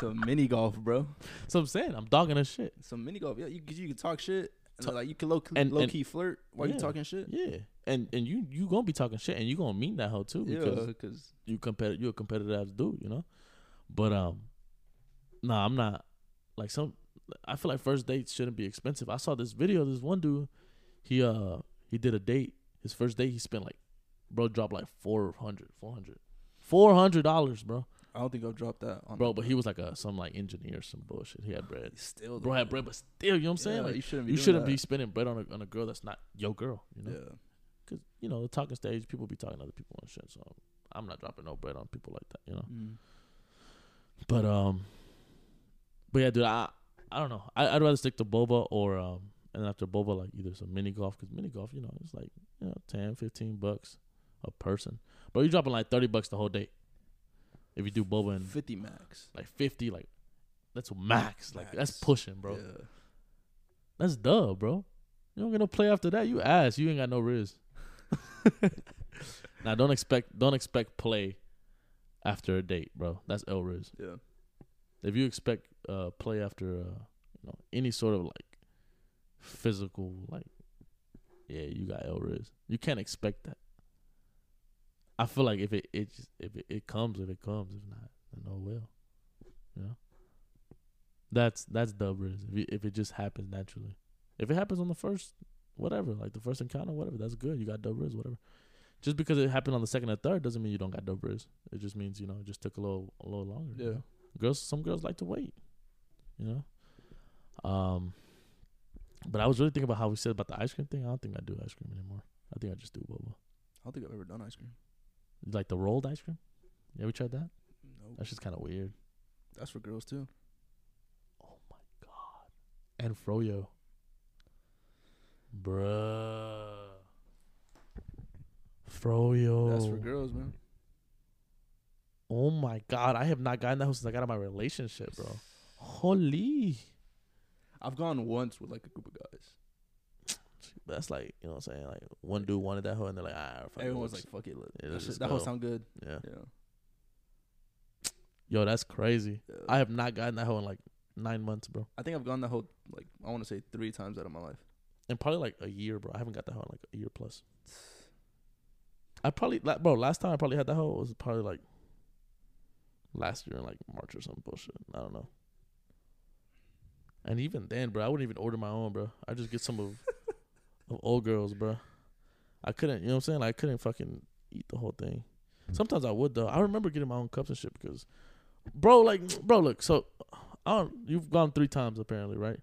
to mini golf, bro. So I'm saying I'm dogging her shit. Some mini golf. Yeah, you you can talk shit. And Ta- like you can low and- low and- key flirt while Yeah. you talking shit. Yeah, and and you you gonna be talking shit, and you gonna mean that hoe too Yeah, because because you competitive. you're a competitive ass dude, you know. But um, nah, I'm not. Like some, I feel like first dates shouldn't be expensive. I saw this video. This one dude, he uh he did a date. His first date, he spent like, bro, dropped like 400 400 400 dollars, bro. I don't think I'll drop that on Bro, but he was like a some like engineer, some bullshit. He had bread. still Bro had bread, but still, you know what I'm saying? Yeah, Like you shouldn't be. you shouldn't that. be spending bread on a on a girl that's not your girl, you know? Yeah. Because you know the talking stage, people be talking to other people and shit. So I'm not dropping no bread on people like that, you know. Mm. But um, but yeah, dude, I I don't know. I, I'd rather stick to boba or um and after boba, like either some mini golf because mini golf, you know, it's like you know 10, 15 bucks a person. But you're dropping like thirty bucks the whole day. If you do boba and Fifty max. like fifty, like that's max. Like that's pushing, bro. Yeah. That's dub, bro. You don't get no play after that. You ass. You ain't got no rizz. now don't expect don't expect play after a date, bro. That's L rizz. Yeah. If you expect uh play after uh you know any sort of like physical like yeah, you got L rizz. You can't expect that. I feel like if it it just, if it, it comes, if it comes, if not, then oh well. You know. That's that's dub rizz. If it, if it just happens naturally, if it happens on the first, whatever, like the first encounter, whatever, that's good. You got dub rizz, whatever. Just because it happened on the second or third doesn't mean you don't got dub rizz. It just means you know it just took a little a little longer. you Yeah. know? girls some girls like to wait you know um but i was really thinking about how we said about the ice cream thing i don't think i do ice cream anymore i think i just do boba I don't think I've ever done ice cream. like the rolled ice cream you ever tried that No. that's just kind of weird That's for girls too. oh my god and froyo bruh froyo That's for girls, man. oh my god i have not gotten that since i got out of my relationship bro holy I've gone once with like a group of guys. That's like you know what I'm saying. Like one dude wanted that hoe, and they're like, ah, fuck it, Everyone was let's- like, "Fuck it, let, Yeah, that, let's shit- just that go. sound good." yeah. Yeah. Yo, that's crazy. yeah. I have not gotten that hoe in like nine months, bro, I think I've gone that whole like I want to say three times out of my life. And probably like a year, bro. I haven't got that hoe in like a year plus. I probably, like, bro. Last time I probably had that hoe was probably like last year in like March or some bullshit. I don't know. And even then, bro, I wouldn't even order my own, bro. I just get some of of old girls, bro. I couldn't, you know what I'm saying? Like, I couldn't fucking eat the whole thing. Hmm. Sometimes I would though. I remember getting my own cups and shit because, bro, like, bro, look. So, I don't. You've gone three times apparently, right?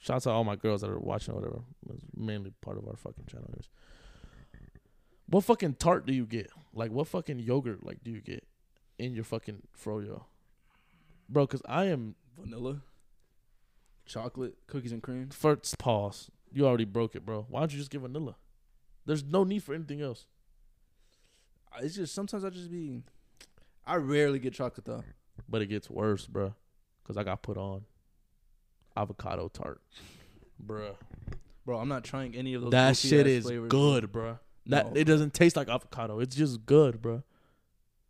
Shouts out to all my girls that are watching or whatever. It's mainly part of our fucking channel, anyways. What fucking tart do you get? Like, what fucking yogurt like do you get in your fucking froyo, bro? Because I am Vanilla, chocolate, cookies and cream. first pause. You already broke it, bro. Why don't you just get vanilla? There's no need for anything else. It's just sometimes I just be. I rarely get chocolate though. But it gets worse, bro. Cause I got put on avocado tart, bruh. Bro, I'm not trying any of those. That shit is flavors, good, bruh. That No. it doesn't taste like avocado. It's just good, bruh.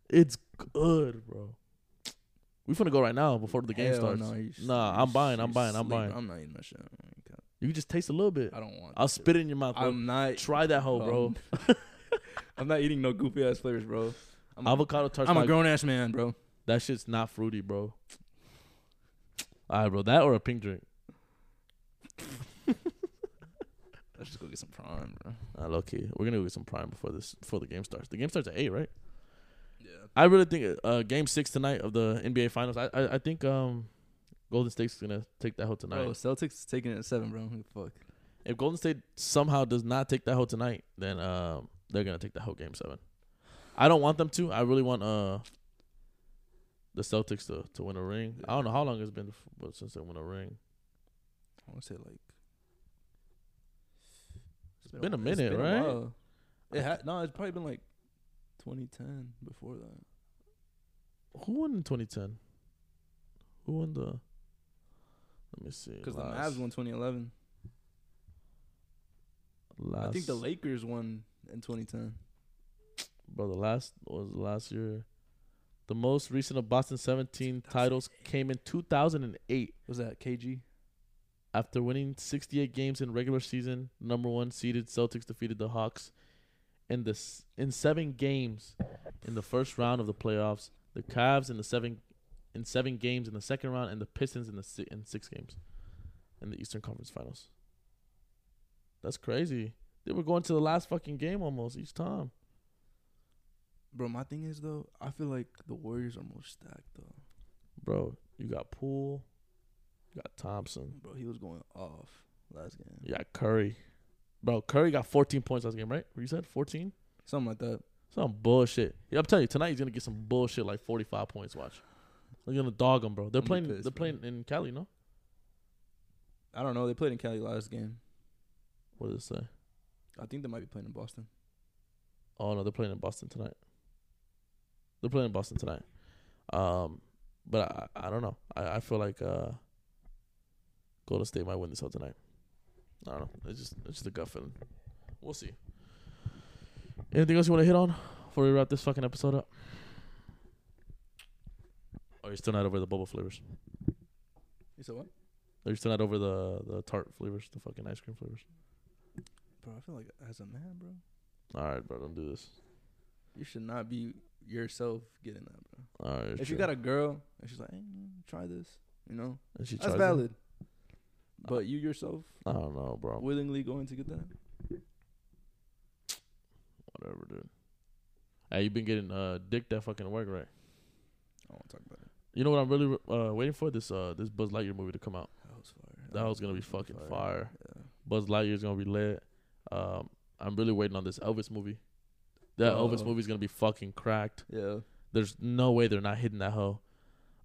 It's good, bro. We finna go right now before the game Hell starts. No, Nah, I'm buying, I'm buying, I'm buying. I'm not eating that shit. You can just taste a little bit. I don't want. I'll that spit it in your mouth, bro. I'm not. Try that hoe, bro. um, I'm not eating no goofy ass flavors, bro. I'm avocado tart. I'm a grown ass man, bro. That shit's not fruity, bro. All right, bro. That or a pink drink. Let's just go get some prime, bro. Uh, low key. We're gonna go get some prime before this before the game starts. The game starts at eight, right? Yeah. I really think uh, game six tonight of the NBA Finals. I I, I think um Golden State's gonna take that hoe tonight. Bro, Celtics is taking it at seven, bro. Who the Fuck. If Golden State somehow does not take that hoe tonight, then um they're gonna take that hoe game seven. I don't want them to. I really want uh the Celtics to, to win a ring. I don't know how long it's been since they won a ring. I want to say like. It's been a it's minute, been a right? while. It had no. It's probably been like 2010 before that. Who won in 2010? Who won the? Let me see. Because the Mavs won 2011. Last, I think the Lakers won in 2010. bro. The last was last year. The most recent of Boston 17 titles came in 2008 Was that KG? after winning 68 games in regular season. Number one seeded Celtics defeated the Hawks in the in seven games in the first round of the playoffs. The Cavs in the seven in seven games in the second round, and the Pistons in the si- in six games in the Eastern Conference Finals. That's crazy. They were going to the last fucking game almost each time. Bro, my thing is though, I feel like the Warriors are more stacked though. Bro, you got Poole, you got Thompson, Bro, he was going off last game. you got Curry. Bro, Curry got 14 points last game, right? What you said? 14? Something like that. Some bullshit. Yeah, I'm telling you, tonight he's gonna get some bullshit like 45 points. Watch, they're gonna dog him, bro. They're I'm playing. pissed, they're bro. playing in Cali, no? I don't know. They played in Cali last game. What does it say? I think they might be playing in Boston. Oh no, they're playing in Boston tonight. They're playing in Boston tonight. Um, but I I don't know. I, I feel like uh, Golden State might win this out tonight. I don't know. It's just it's just a gut feeling. We'll see. Anything else you want to hit on before we wrap this fucking episode up? Or you still not over the bubble flavors? You said what? Are you still not over the the tart flavors, the fucking ice cream flavors? Bro, I feel like as a man, bro, All right, bro, don't do this. you should not be yourself getting that, bro. All right, if you got a girl and she's like, hey, try this, you know, and she that's tries it? valid. But you yourself I don't know, bro. willingly going to get that? Whatever, dude. Hey, you been getting uh dick that fucking work, right? I won't talk about it. You know what I'm really uh waiting for this uh this Buzz Lightyear movie to come out. That was fire. That was gonna be fucking fire. Yeah. Buzz Lightyear's gonna be lit. Um, I'm really waiting on this Elvis movie. That Elvis Oh. movie's gonna be fucking cracked. Yeah. There's no way they're not hitting that hoe.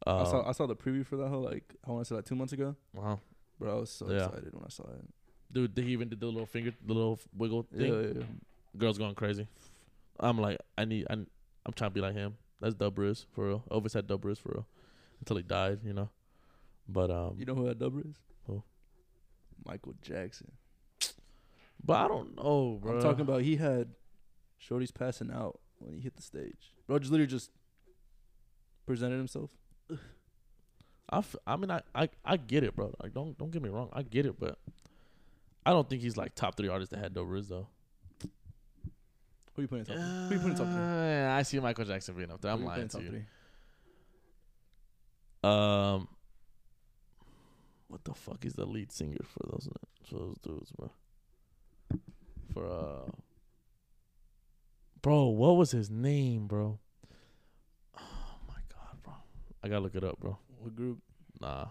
Um, I saw I saw the preview for that whole like I want to say like two months ago. wow. Bro, I was so Yeah. excited when I saw it. dude, they even did the little finger, the little wiggle thing. Yeah, yeah, yeah. Girls going crazy. I'm like, I need, I, I'm trying to be like him. That's Dub Rizz for real. Elvis had Dub Rizz for real until he died, you know. But um, You know who that dubber is? Who? Michael Jackson. but I don't know, bro. I'm talking about he had Shorty's passing out when he hit the stage. Bro just literally just presented himself. I, f- I mean, I, I, I get it, bro. Like, don't, don't get me wrong. I get it, but I don't think he's like top three artists that had no Rizz though. Who you putting in top? three? Who you putting in top three? Uh, I see Michael Jackson being up there. I'm lying to you. Um, what the fuck is the lead singer for those for those dudes, bro? For uh, bro, what was his name, bro? Oh my god, bro, I gotta look it up, bro. What group? Nah,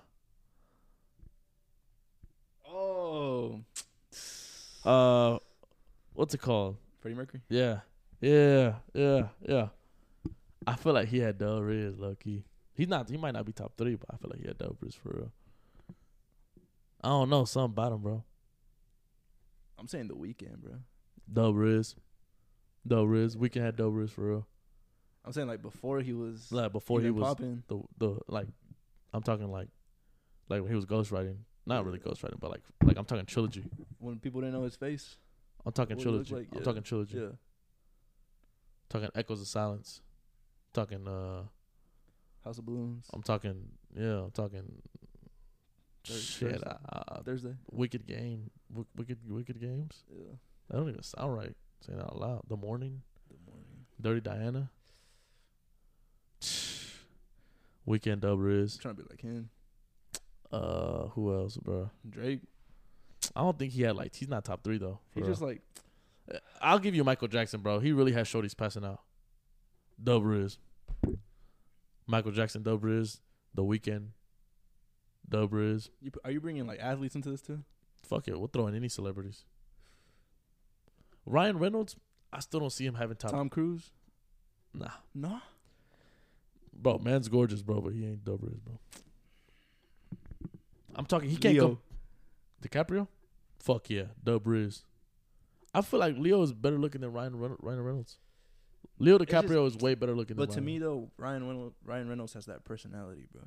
Oh, uh, what's it called? Freddie Mercury. Yeah, yeah, yeah, yeah. I feel like he had Del Rizz, lucky. He's not. He might not be top three, but I feel like he had Del Rizz for real. I don't know something about him, bro. I'm saying the Weeknd, bro. Del Rizz. Del Rizz. We can have Del Rizz for real. I'm saying like before he was Like before he was popping. the the like I'm talking like like when he was ghostwriting. Not really ghostwriting, but like like I'm talking trilogy. when people didn't know his face. I'm talking trilogy. like, I'm yeah. talking trilogy. Yeah, Talking Echoes of Silence. Talking uh House of Balloons. I'm talking yeah, I'm talking Thurs- shit. Thursday. Uh, uh, Thursday. wicked game. W- wicked wicked games. Yeah, That don't even sound right. Saying that out loud. The morning. the morning. Dirty Diana. Weeknd Dub Rizz. trying to be like him. Uh, who else, bro? Drake. I don't think he had like he's not top three though. He's just like I'll give you Michael Jackson, bro. He really has shorties passing out. Dub Rizz. Michael Jackson, Dub Rizz. The Weeknd. Dub Rizz. you, are you bringing like athletes into this too? Fuck it, we'll throw in any celebrities. Ryan Reynolds, I still don't see him having top. Tom Cruise. Nah, No. bro, man's gorgeous, bro, but he ain't Dub Rizz, bro. I'm talking. He can't Leo. go. DiCaprio? Fuck yeah, Dub Rizz. I feel like Leo is better looking than Ryan Ren- Ryan Reynolds. Leo just- DiCaprio is way better looking. But to Ryan me though, Ryan Reynolds, Ryan Reynolds has that personality, bro.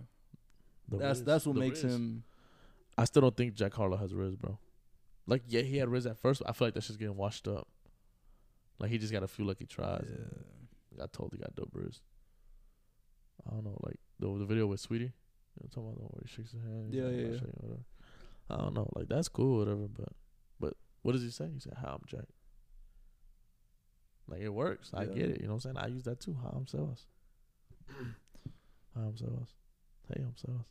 The that's Rizz. that's what The makes Rizz. him. I still don't think Jack Harlow has Rizz, bro. Like, yeah, he had Rizz at first. But I feel like that's just getting washed up. Like he just got a few lucky tries. Yeah. told he got dope Rizz. I don't know, like the the video with Saweetie. You know, I'm talking about the where he shakes his hand. Yeah, oh, yeah, "I'm yeah. shaking," whatever. I don't know, like that's cool, whatever. But but what does he say? He said, "Hi, I'm Jack." Like it works. I get it. You know what I'm saying? I use that too. Hi, I'm Sebas. Hi, I'm Sebas. Hey, I'm. I'm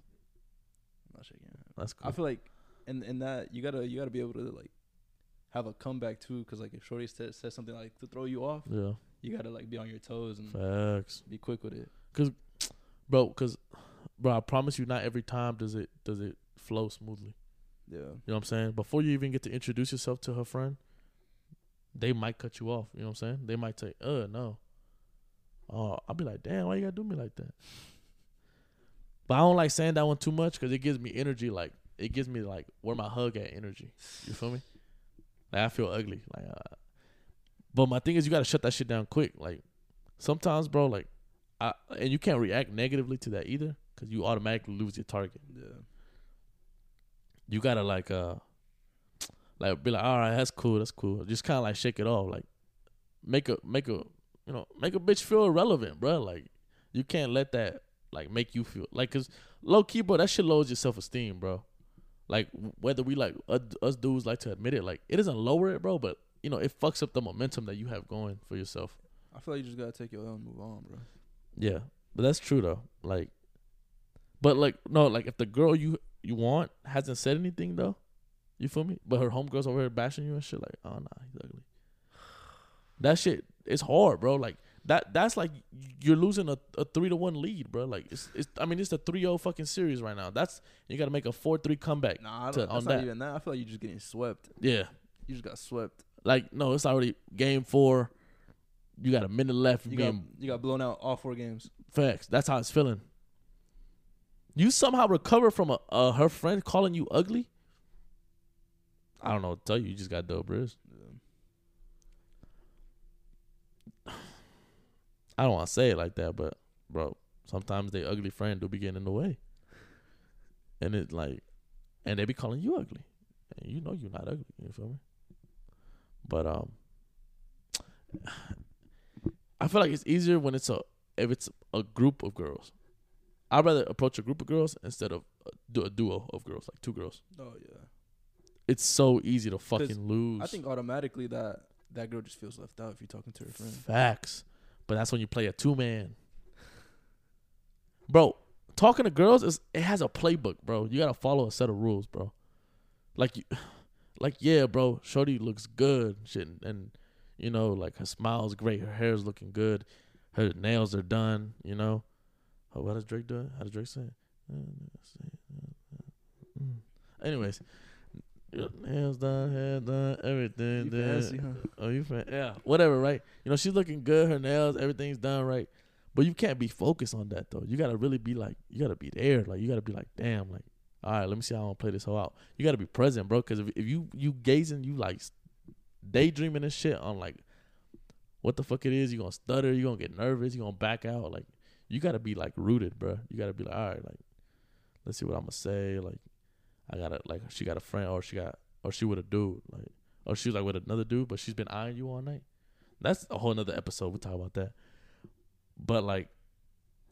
not shaking. That's cool. I feel like in in that you gotta you gotta be able to like have a comeback too, because like if Shorty says, says something like to throw you off, yeah, you gotta like be on your toes and facts. be quick with it. Cause, bro. Because, bro, I promise you, not every time does it does it flow smoothly. Yeah. You know what I'm saying? Before you even get to introduce yourself to her friend, they might cut you off. You know what I'm saying? They might say, "Uh, no." Oh, I'll be like, "Damn, why you gotta do me like that?" But I don't like saying that one too much because it gives me energy. Like, it gives me like where my hug at energy. You feel me? Like I feel ugly. Like, uh, but my thing is, you gotta shut that shit down quick. Like sometimes, bro, like, I and you can't react negatively to that either, cause you automatically lose your target. Yeah. You gotta like uh, like be like, all right, that's cool, that's cool. Just kind of like shake it off, like make a make a you know make a bitch feel irrelevant, bro. Like you can't let that like make you feel like, cause low key, bro, that shit lowers your self esteem, bro. Like whether we like us, us dudes like to admit it, like it doesn't lower it, bro, but you know it fucks up the momentum that you have going for yourself. I feel like you just gotta take your L and move on, bro. Yeah, but that's true though. Like, but like no, like if the girl you you want hasn't said anything though, you feel me? But her homegirls over here bashing you and shit, like, oh nah, he's ugly. That shit is hard, bro. Like that that's like you're losing a, a three to one lead, bro. Like it's, it's I mean it's a 3-0 fucking series right now. That's you got to make a four three comeback. Nah, I don't, on that's not that. even that. I feel like you're just getting swept. Yeah, You just got swept. like no, it's already game four. You got a minute left. You got you got blown out all four games. Facts. That's how it's feeling. You somehow recover from a, uh, her friend calling you ugly. I don't know what to tell you. You just got dope, Rizz. I don't want to say it like that, but bro, sometimes they ugly friend do be getting in the way, and it like, and they be calling you ugly, and you know you're not ugly. You feel me? But um, I feel like it's easier when it's a if it's a group of girls. I'd rather approach a group of girls instead of a, du- a duo of girls, like two girls. Oh yeah. It's so easy to fucking lose. I think automatically that that girl just feels left out if you're talking to her friend. Facts. But that's when you play a two man. Bro, talking to girls is it has a playbook, bro. You gotta follow a set of rules, bro. Like you like yeah, bro, Shorty looks good, shit and, you know, like her smile's great, her hair's looking good, her nails are done, you know. Oh, what does Drake do? How does Drake say? it? Mm, Nails done, hair done, everything You done. fancy, huh? Oh, you fan? Yeah, whatever, right? You know, she's looking good. Her nails, everything's done right. But you can't be focused on that though. You gotta really be like, you gotta be there. Like, you gotta be like, damn, like, all right, let me see how I'm gonna play this whole out. You gotta be present, bro. Because if, if you you gazing, you like daydreaming and shit on like what the fuck it is, you gonna stutter, you gonna get nervous, you gonna back out. Like, you gotta be like rooted, bro. You gotta be like, all right, like, let's see what I'm gonna say. Like, I got a like, she got a friend, or she got, or she with a dude, like or she's like with another dude, but she's been eyeing you all night. That's a whole nother episode. We'll talk about that. But like,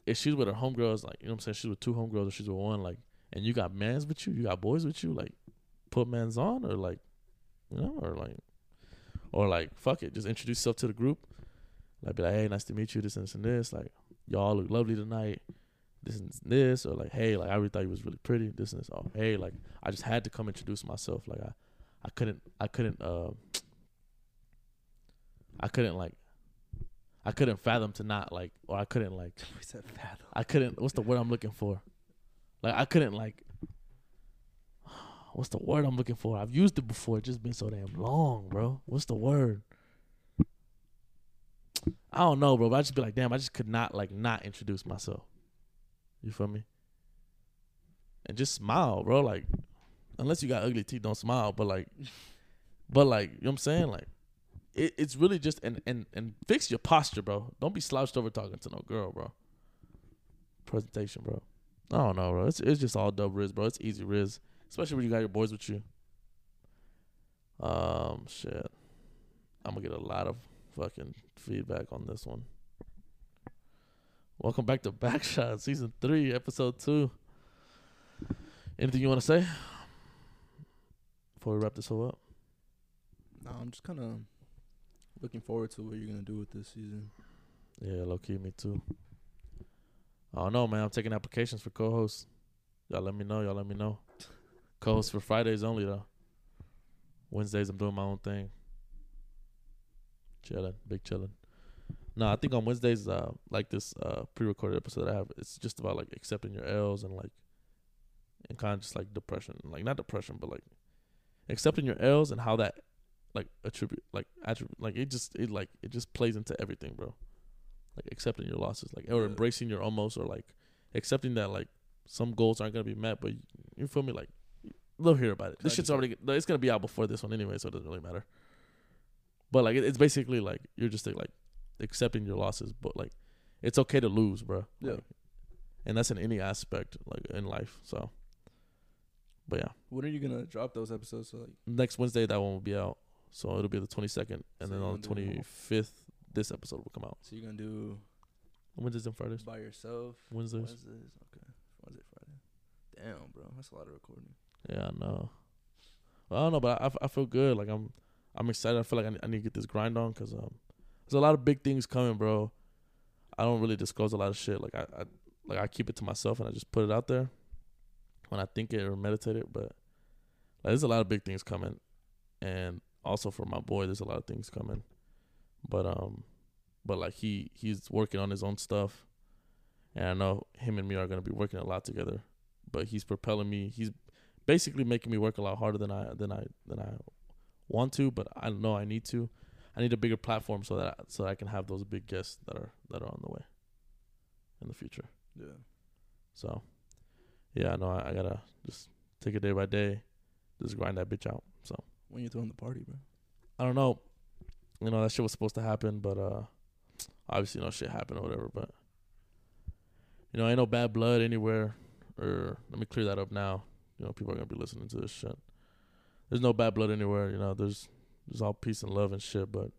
if she's with her homegirls, like you know what I'm saying, she's with two homegirls or she's with one, like, and you got mans with you, you got boys with you, like, put mans on or like, you know, or like, or like, fuck it, just introduce yourself to the group. Like, be like, hey, nice to meet you. This and this and this. Like, y'all look lovely tonight. This and this, or like, hey, like I really thought you was really pretty. This and this. Oh, hey, like I just had to come introduce myself. Like I, I couldn't I couldn't uh I couldn't like I couldn't fathom to not like or I couldn't like We said fathom. I couldn't what's the word I'm looking for? Like I couldn't like what's the word I'm looking for? I've used it before, it's just been so damn long, bro. What's the word? I don't know, bro, but I just be like, damn, I just could not like not introduce myself. You feel me? And just smile, bro. Like unless you got ugly teeth, don't smile. But like, but like, you know what I'm saying? Like, it, it's really just and and and fix your posture, bro. Don't be slouched over talking to no girl, bro. Presentation, bro. I don't know, bro. It's it's just all dub rizz, bro. It's easy rizz, especially when you got your boys with you. Um, shit. I'm gonna get a lot of fucking feedback on this one. Welcome back to Backshot Season Three, Episode Two. Anything you want to say before we wrap this whole up? No, I'm just kind of looking forward to what you're gonna do with this season. Yeah, low key, me too. I don't know, man. I'm taking applications for co-hosts. Y'all let me know. Y'all let me know. Co-hosts for Fridays only though. Wednesdays I'm doing my own thing. Chilling, big chilling. No, I think on Wednesdays, uh, like this uh pre-recorded episode I have, it's just about like accepting your L's and like, and kind of just like depression, like not depression, but like accepting your L's and how that like attribute, like attribute, like it just it like it just plays into everything, bro like accepting your losses, like or Yeah. embracing your almost, or like accepting that like some goals aren't gonna be met, but you, you feel me? Like they'll hear about it. This shit's already it's gonna be out before this one anyway, so it doesn't really matter. But like, it, it's basically like you're just like accepting your losses, but like it's okay to lose, bro. Yeah. Like, and that's in any aspect like in life. So, but yeah, When are you gonna drop those episodes? So like, next Wednesday that one will be out, so it'll be the 22nd, and So then on the 25th this episode will come out. so you're gonna do Wednesdays and Fridays. by yourself. Wednesdays. Wednesdays. Okay. Wednesday, Friday. Damn, bro, that's a lot of recording. Yeah, I know. Well, I don't know, but I, I feel good. Like I'm I'm excited. I feel like I need, I need to get this grind on because um, there's a lot of big things coming, bro. I don't really disclose a lot of shit. Like I, I like I keep it to myself and I just put it out there when I think it or meditate it. But like, there's a lot of big things coming, and also for my boy, there's a lot of things coming. But um, but like he he's working on his own stuff, and I know him and me are gonna be working a lot together. But he's propelling me. He's basically making me work a lot harder than I than I than I want to, but I know I need to. I need a bigger platform so that I, so I can have those big guests that are that are on the way in the future. Yeah. So, yeah, I know I, I gotta just take it day by day, just grind that bitch out. So When you throwing the party, bro? I don't know, you know that shit was supposed to happen, but uh, obviously no shit happened or whatever. But you know, ain't no bad blood anywhere. Or let me clear that up now. You know, people are gonna be listening to this shit. There's no bad blood anywhere. You know, there's there's all peace and love and shit. But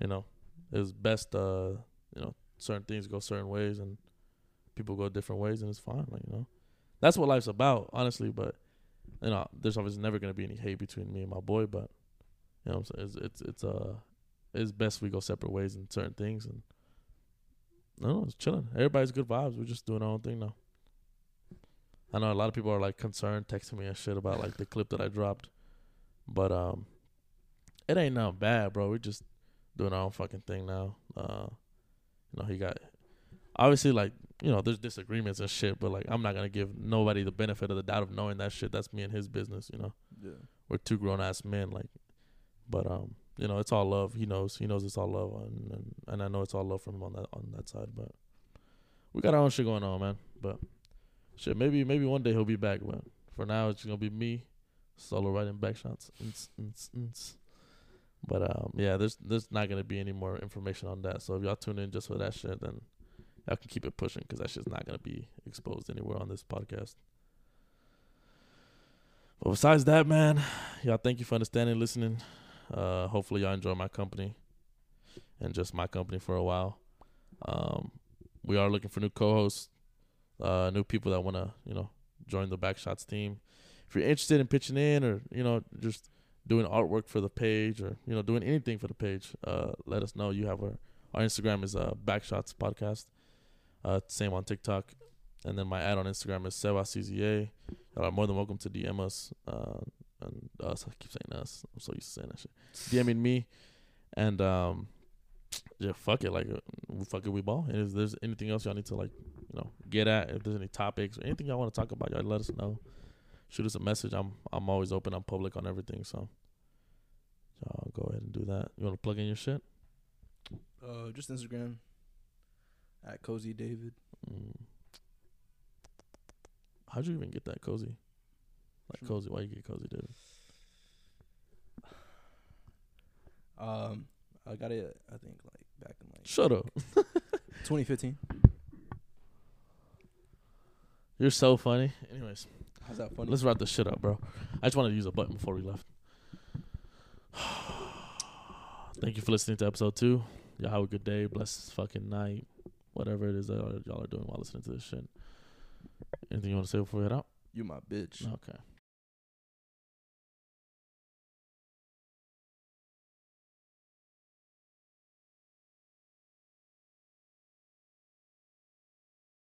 you know, it's best. Uh, you know, certain things go certain ways and people go different ways, and it's fine. Like you know, that's what life's about, honestly. But you know, there's obviously never gonna be any hate between me and my boy. But you know, I'm saying it's it's, it's uh it's best we go separate ways in certain things and. No, it's chilling. Everybody's good vibes. We're just doing our own thing now. I know a lot of people are like concerned, texting me and shit about like the clip that I dropped, but um, it ain't nothing bad, bro. We're just doing our own fucking thing now. Uh, you know, he got obviously like you know there's disagreements and shit, but like I'm not gonna give nobody the benefit of the doubt of knowing that shit. That's me and his business. You know, Yeah. we're two grown ass men, like, but um, you know, it's all love. He knows, he knows it's all love, and and, and I know it's all love from him on that on that side. But we got our own shit going on, man. But shit, maybe maybe one day he'll be back, but for now it's gonna be me solo writing back shots. But um, yeah, there's there's not gonna be any more information on that. So if y'all tune in just for that shit, then y'all can keep it pushing because that shit's not gonna be exposed anywhere on this podcast. But besides that, man, y'all thank you for understanding, listening. Uh, hopefully y'all enjoy my company and just my company for a while. Um, we are looking for new co-hosts, uh, new people that want to, you know, join the Backshots team. If you're interested in pitching in or, you know, just doing artwork for the page or, you know, doing anything for the page, uh, let us know. You have our, our Instagram is uh, Backshots Podcast. Uh, same on TikTok. And then my ad on Instagram is SebaCZA. Y'all are more than welcome to DM us. Uh, and us, I keep saying us. I'm so used to saying that shit. DMing me. And, um, yeah, fuck it. Like, uh, fuck it, we ball. And if there's anything else y'all need to, like, you know, get at, if there's any topics or anything y'all want to talk about, y'all let us know. Shoot us a message. I'm I'm always open. I'm public on everything. So, I'll go ahead and do that. You want to plug in your shit? Uh, just Instagram at Cozy David. Mm. How'd you even get that cozy? Like cozy? Why you get cozy, dude? Um, I got it. I think like back in like Shut up. 2015. You're so funny. Anyways, How's that funny? let's wrap this shit up, bro. I just wanted to use a button before we left. Thank you for listening to episode two. Y'all have a good day, blessed fucking night, whatever it is that y'all are doing while listening to this shit. Anything you want to say before we head out? You my bitch. Okay.